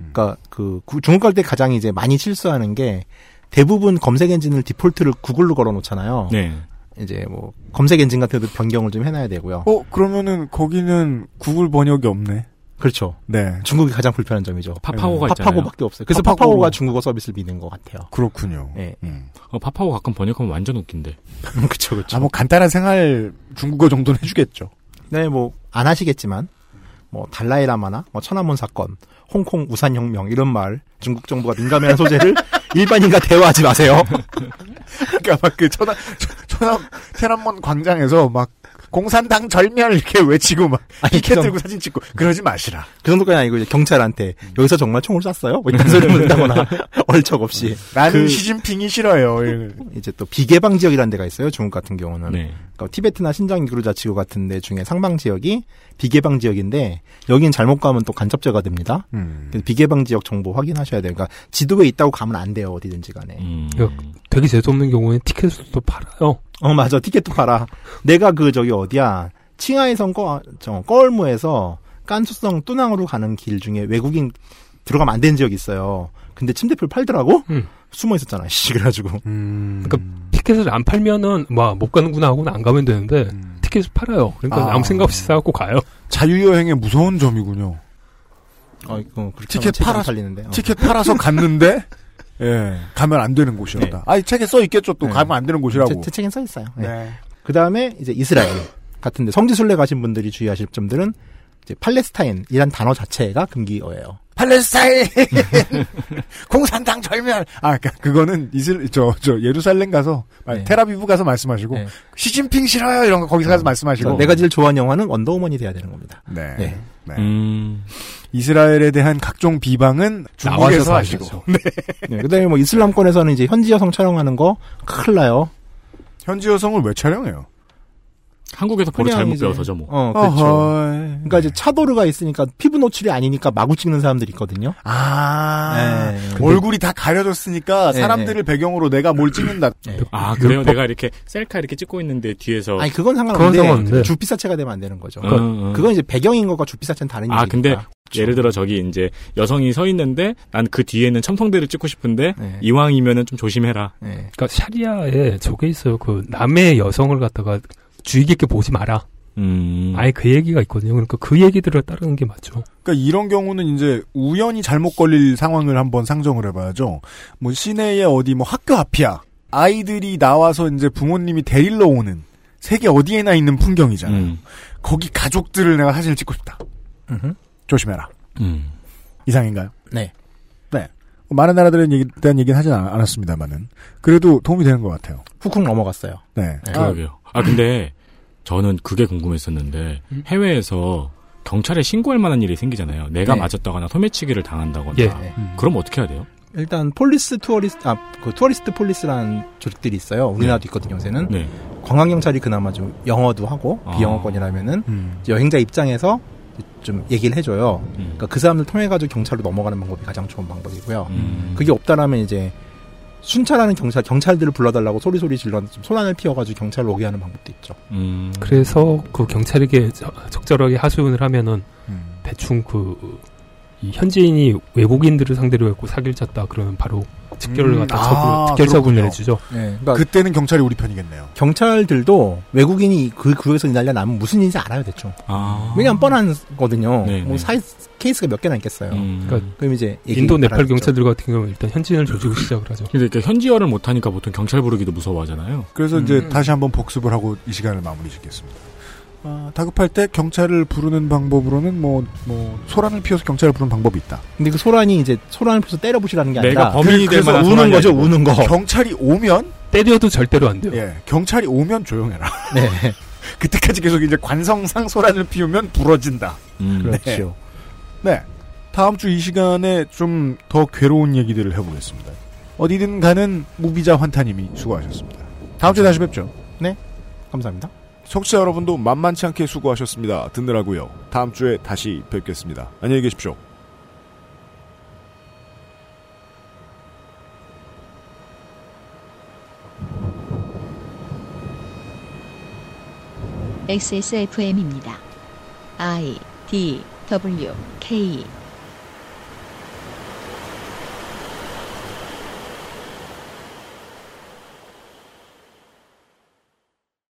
음. 그러니까 그 구- 중국 갈 때 가장 이제 많이 실수하는 게 대부분 검색 엔진을 디폴트를 구글로 걸어 놓잖아요. 네. 이제 뭐 검색 엔진 같은 데도 변경을 좀 해놔야 되고요. 어, 그러면은 거기는 구글 번역이 없네. 그렇죠. 네. 중국이 가장 불편한 점이죠. 파파고가 있잖아요. 파파고밖에 없어요. 그래서 파파고로. 파파고가 중국어 서비스를 미는 것 같아요. 그렇군요. 예. 음. 어, 파파고 가끔 번역하면 완전 웃긴데. 그렇죠, 그렇죠. 아, 뭐 간단한 생활 중국어 정도는 해주겠죠. 네, 뭐 안 하시겠지만 뭐 달라이라마나 뭐 천안문 사건, 홍콩 우산 혁명 이런 말 중국 정부가 민감해하는 소재를 일반인과 대화하지 마세요. 그러니까 막 그 천안 천안天安문 광장에서 막 공산당 절멸 이렇게 외치고 막 아니, 피켓 그럼- 들고 사진 찍고 그러지 마시라. 그 정도까지 아니고 이제 경찰한테 여기서 정말 총을 쐈어요? 뭐 이런 소리 묻다거나 얼척 없이. 나는 그 시진핑이 싫어요. 이제 또 비개방 지역이라는 데가 있어요. 중국 같은 경우는. 네. 그러니까 티베트나 신장 위구르자치구 같은 데 중에 상방 지역이 비개방 지역인데 여긴 잘못 가면 또 간첩죄가 됩니다. 음. 그래서 비개방 지역 정보 확인하셔야 돼요. 그러니까 지도에 있다고 가면 안 돼요. 어디든지 간에. 음. 그 되게 재수없는 경우에는 티켓을 또 팔아요. 어 맞아. 티켓도 팔아. 내가 그 저기 어디야. 칭하이성 꺼, 저, 꺼울무에서 깐수성 뚜낭으로 가는 길 중에 외국인 들어가면 안 되는 지역이 있어요. 근데 침대표를 팔더라고? 숨어 있었잖아, 씨. 그래가지고. 그러니까 티켓을 안 팔면은 뭐못 가는구나 하고는 안 가면 되는데 티켓을 팔아요. 그러니까 아. 아무 생각 없이 사갖고 가요. 자유여행의 무서운 점이군요. 어, 이거 그렇게 티켓 팔아 팔리는데. 어. 티켓 팔아서 갔는데 예 가면 안 되는 곳이었다. 아니 책에 써 있겠죠. 또 네. 가면 안 되는 곳이라고. 제, 제 책엔 써 있어요. 네. 네. 그 다음에 이제 이스라엘 같은데 성지순례 가신 분들이 주의하실 점들은 이제 팔레스타인이란 단어 자체가 금기어예요. 팔레스타인 공산당 절멸. 아, 그러니까 그거는 이슬 저 저 예루살렘 가서 네. 테라비브 가서 말씀하시고 네. 시진핑 싫어요 이런 거 거기서 가서 말씀하시고. 그래서 내가 제일 좋아하는 영화는 원더우먼이 돼야 되는 겁니다. 네. 네. 네. 음. 이스라엘에 대한 각종 비방은 중국에서 하시고. 네. 네, 그다음에 뭐 이슬람권에서는 이제 현지 여성 촬영하는 거 큰일 나요. 현지 여성을 왜 촬영해요? 한국에서 그냥 잘못 이제- 배워서죠 뭐. 어, 그렇죠. 어허이. 그러니까 이제 차도르가 있으니까 피부 노출이 아니니까 마구 찍는 사람들이 있거든요. 아, 네, 근데- 얼굴이 다 가려졌으니까 네, 사람들을 배경으로 내가 뭘 찍는다. 네. 아 그래요? 내가 이렇게 셀카 이렇게 찍고 있는데 뒤에서 아니 그건 상관없는데 상관없는데. 주피사체가 되면 안 되는 거죠. 음, 음. 그건 이제 배경인 것과 주피사체는 다른 아 얘기니까. 근데 예를 들어 저기 이제 여성이 서 있는데 난 그 뒤에는 첨성대를 찍고 싶은데 네. 이왕이면은 좀 조심해라. 네. 그러니까 샤리아에 저게 있어요. 그 남의 여성을 갖다가 주의 깊게 보지 마라. 음. 아예 그 얘기가 있거든요. 그러니까 그 얘기들을 따르는 게 맞죠. 그러니까 이런 경우는 이제 우연히 잘못 걸릴 상황을 한번 상정을 해봐야죠. 뭐 시내에 어디 뭐 학교 앞이야. 아이들이 나와서 이제 부모님이 데리러 오는 세계 어디에나 있는 풍경이잖아요. 음. 거기 가족들을 내가 사진을 찍고 싶다. 음흠. 조심해라. 음. 이상인가요? 네. 네. 많은 나라들에 대한 얘기는 하진 않- 않았습니다만은 그래도 도움이 되는 것 같아요. 훅훅 넘어갔어요. 네. 네. 그러게요. 아 근데 저는 그게 궁금했었는데 해외에서 경찰에 신고할 만한 일이 생기잖아요. 내가 네. 맞았다거나 소매치기를 당한다거나. 예. 네. 그럼 어떻게 해야 돼요? 일단 police tourist 아그 tourist police라는 조직들이 있어요. 우리나라도 있거든요. 요새는 네. 관광 경찰이 그나마 좀 영어도 하고 아. 비영어권이라면은 음. 여행자 입장에서 좀 얘기를 해줘요. 음. 그러니까 그 사람들 통해 가지고 경찰로 넘어가는 방법이 가장 좋은 방법이고요. 음. 그게 없다라면 이제 순찰하는 경찰 경찰들을 불러달라고 소리 소리 질러 좀 소란을 피워가지고 경찰로 오게 하는 방법도 있죠. 음. 그래서 그 경찰에게 저- 적절하게 하소연을 하면은 음. 대충 그, 이 현지인이 외국인들을 상대로 했고 사기를 쳤다 그러면 바로 직결을 음, 갖다 아, 처분, 특결 처분을 그렇군요. 해주죠. 네, 그러니까 그때는 경찰이 우리 편이겠네요. 경찰들도 외국인이 그 구역에서 이 난리가 나면 무슨 일인지 알아요 대충. 아. 왜냐면 뻔한 거든요. 네, 뭐 네. 사이 케이스가 몇 개나 있겠어요. 음. 그러니까 그럼 이제 인도 네팔. 경찰들 같은 경우는 일단 현지인을 조지고 시작을 하죠. 근데 이렇게 현지어를 못하니까 보통 경찰 부르기도 무서워하잖아요. 그래서 음. 이제 다시 한번 복습을 하고 이 시간을 마무리 짓겠습니다. 아, 다급할 때 경찰을 부르는 방법으로는 뭐, 뭐, 소란을 피워서 경찰을 부르는 방법이 있다. 근데 그 소란이 이제 소란을 피워서 때려부시라는 게 내가 아니라 범인이 될 그래서 만한 우는 소란이 거죠, 아니고. 우는 거. 경찰이 오면, 때려도 절대로 안 돼요. 예, 경찰이 오면 조용해라. 네, 그때까지 계속 이제 관성상 소란을 피우면 부러진다. 음. 그렇죠. 네. 다음 주 이 시간에 좀 더 괴로운 얘기들을 해보겠습니다. 어디든 가는 무비자 환타님이 수고하셨습니다. 다음 주에 다시 뵙죠. 감사합니다. 청취자 여러분도 만만치 않게 수고하셨습니다. 듣느라고요. 다음 주에 다시 뵙겠습니다. 안녕히 계십시오. XSFM입니다. I D W K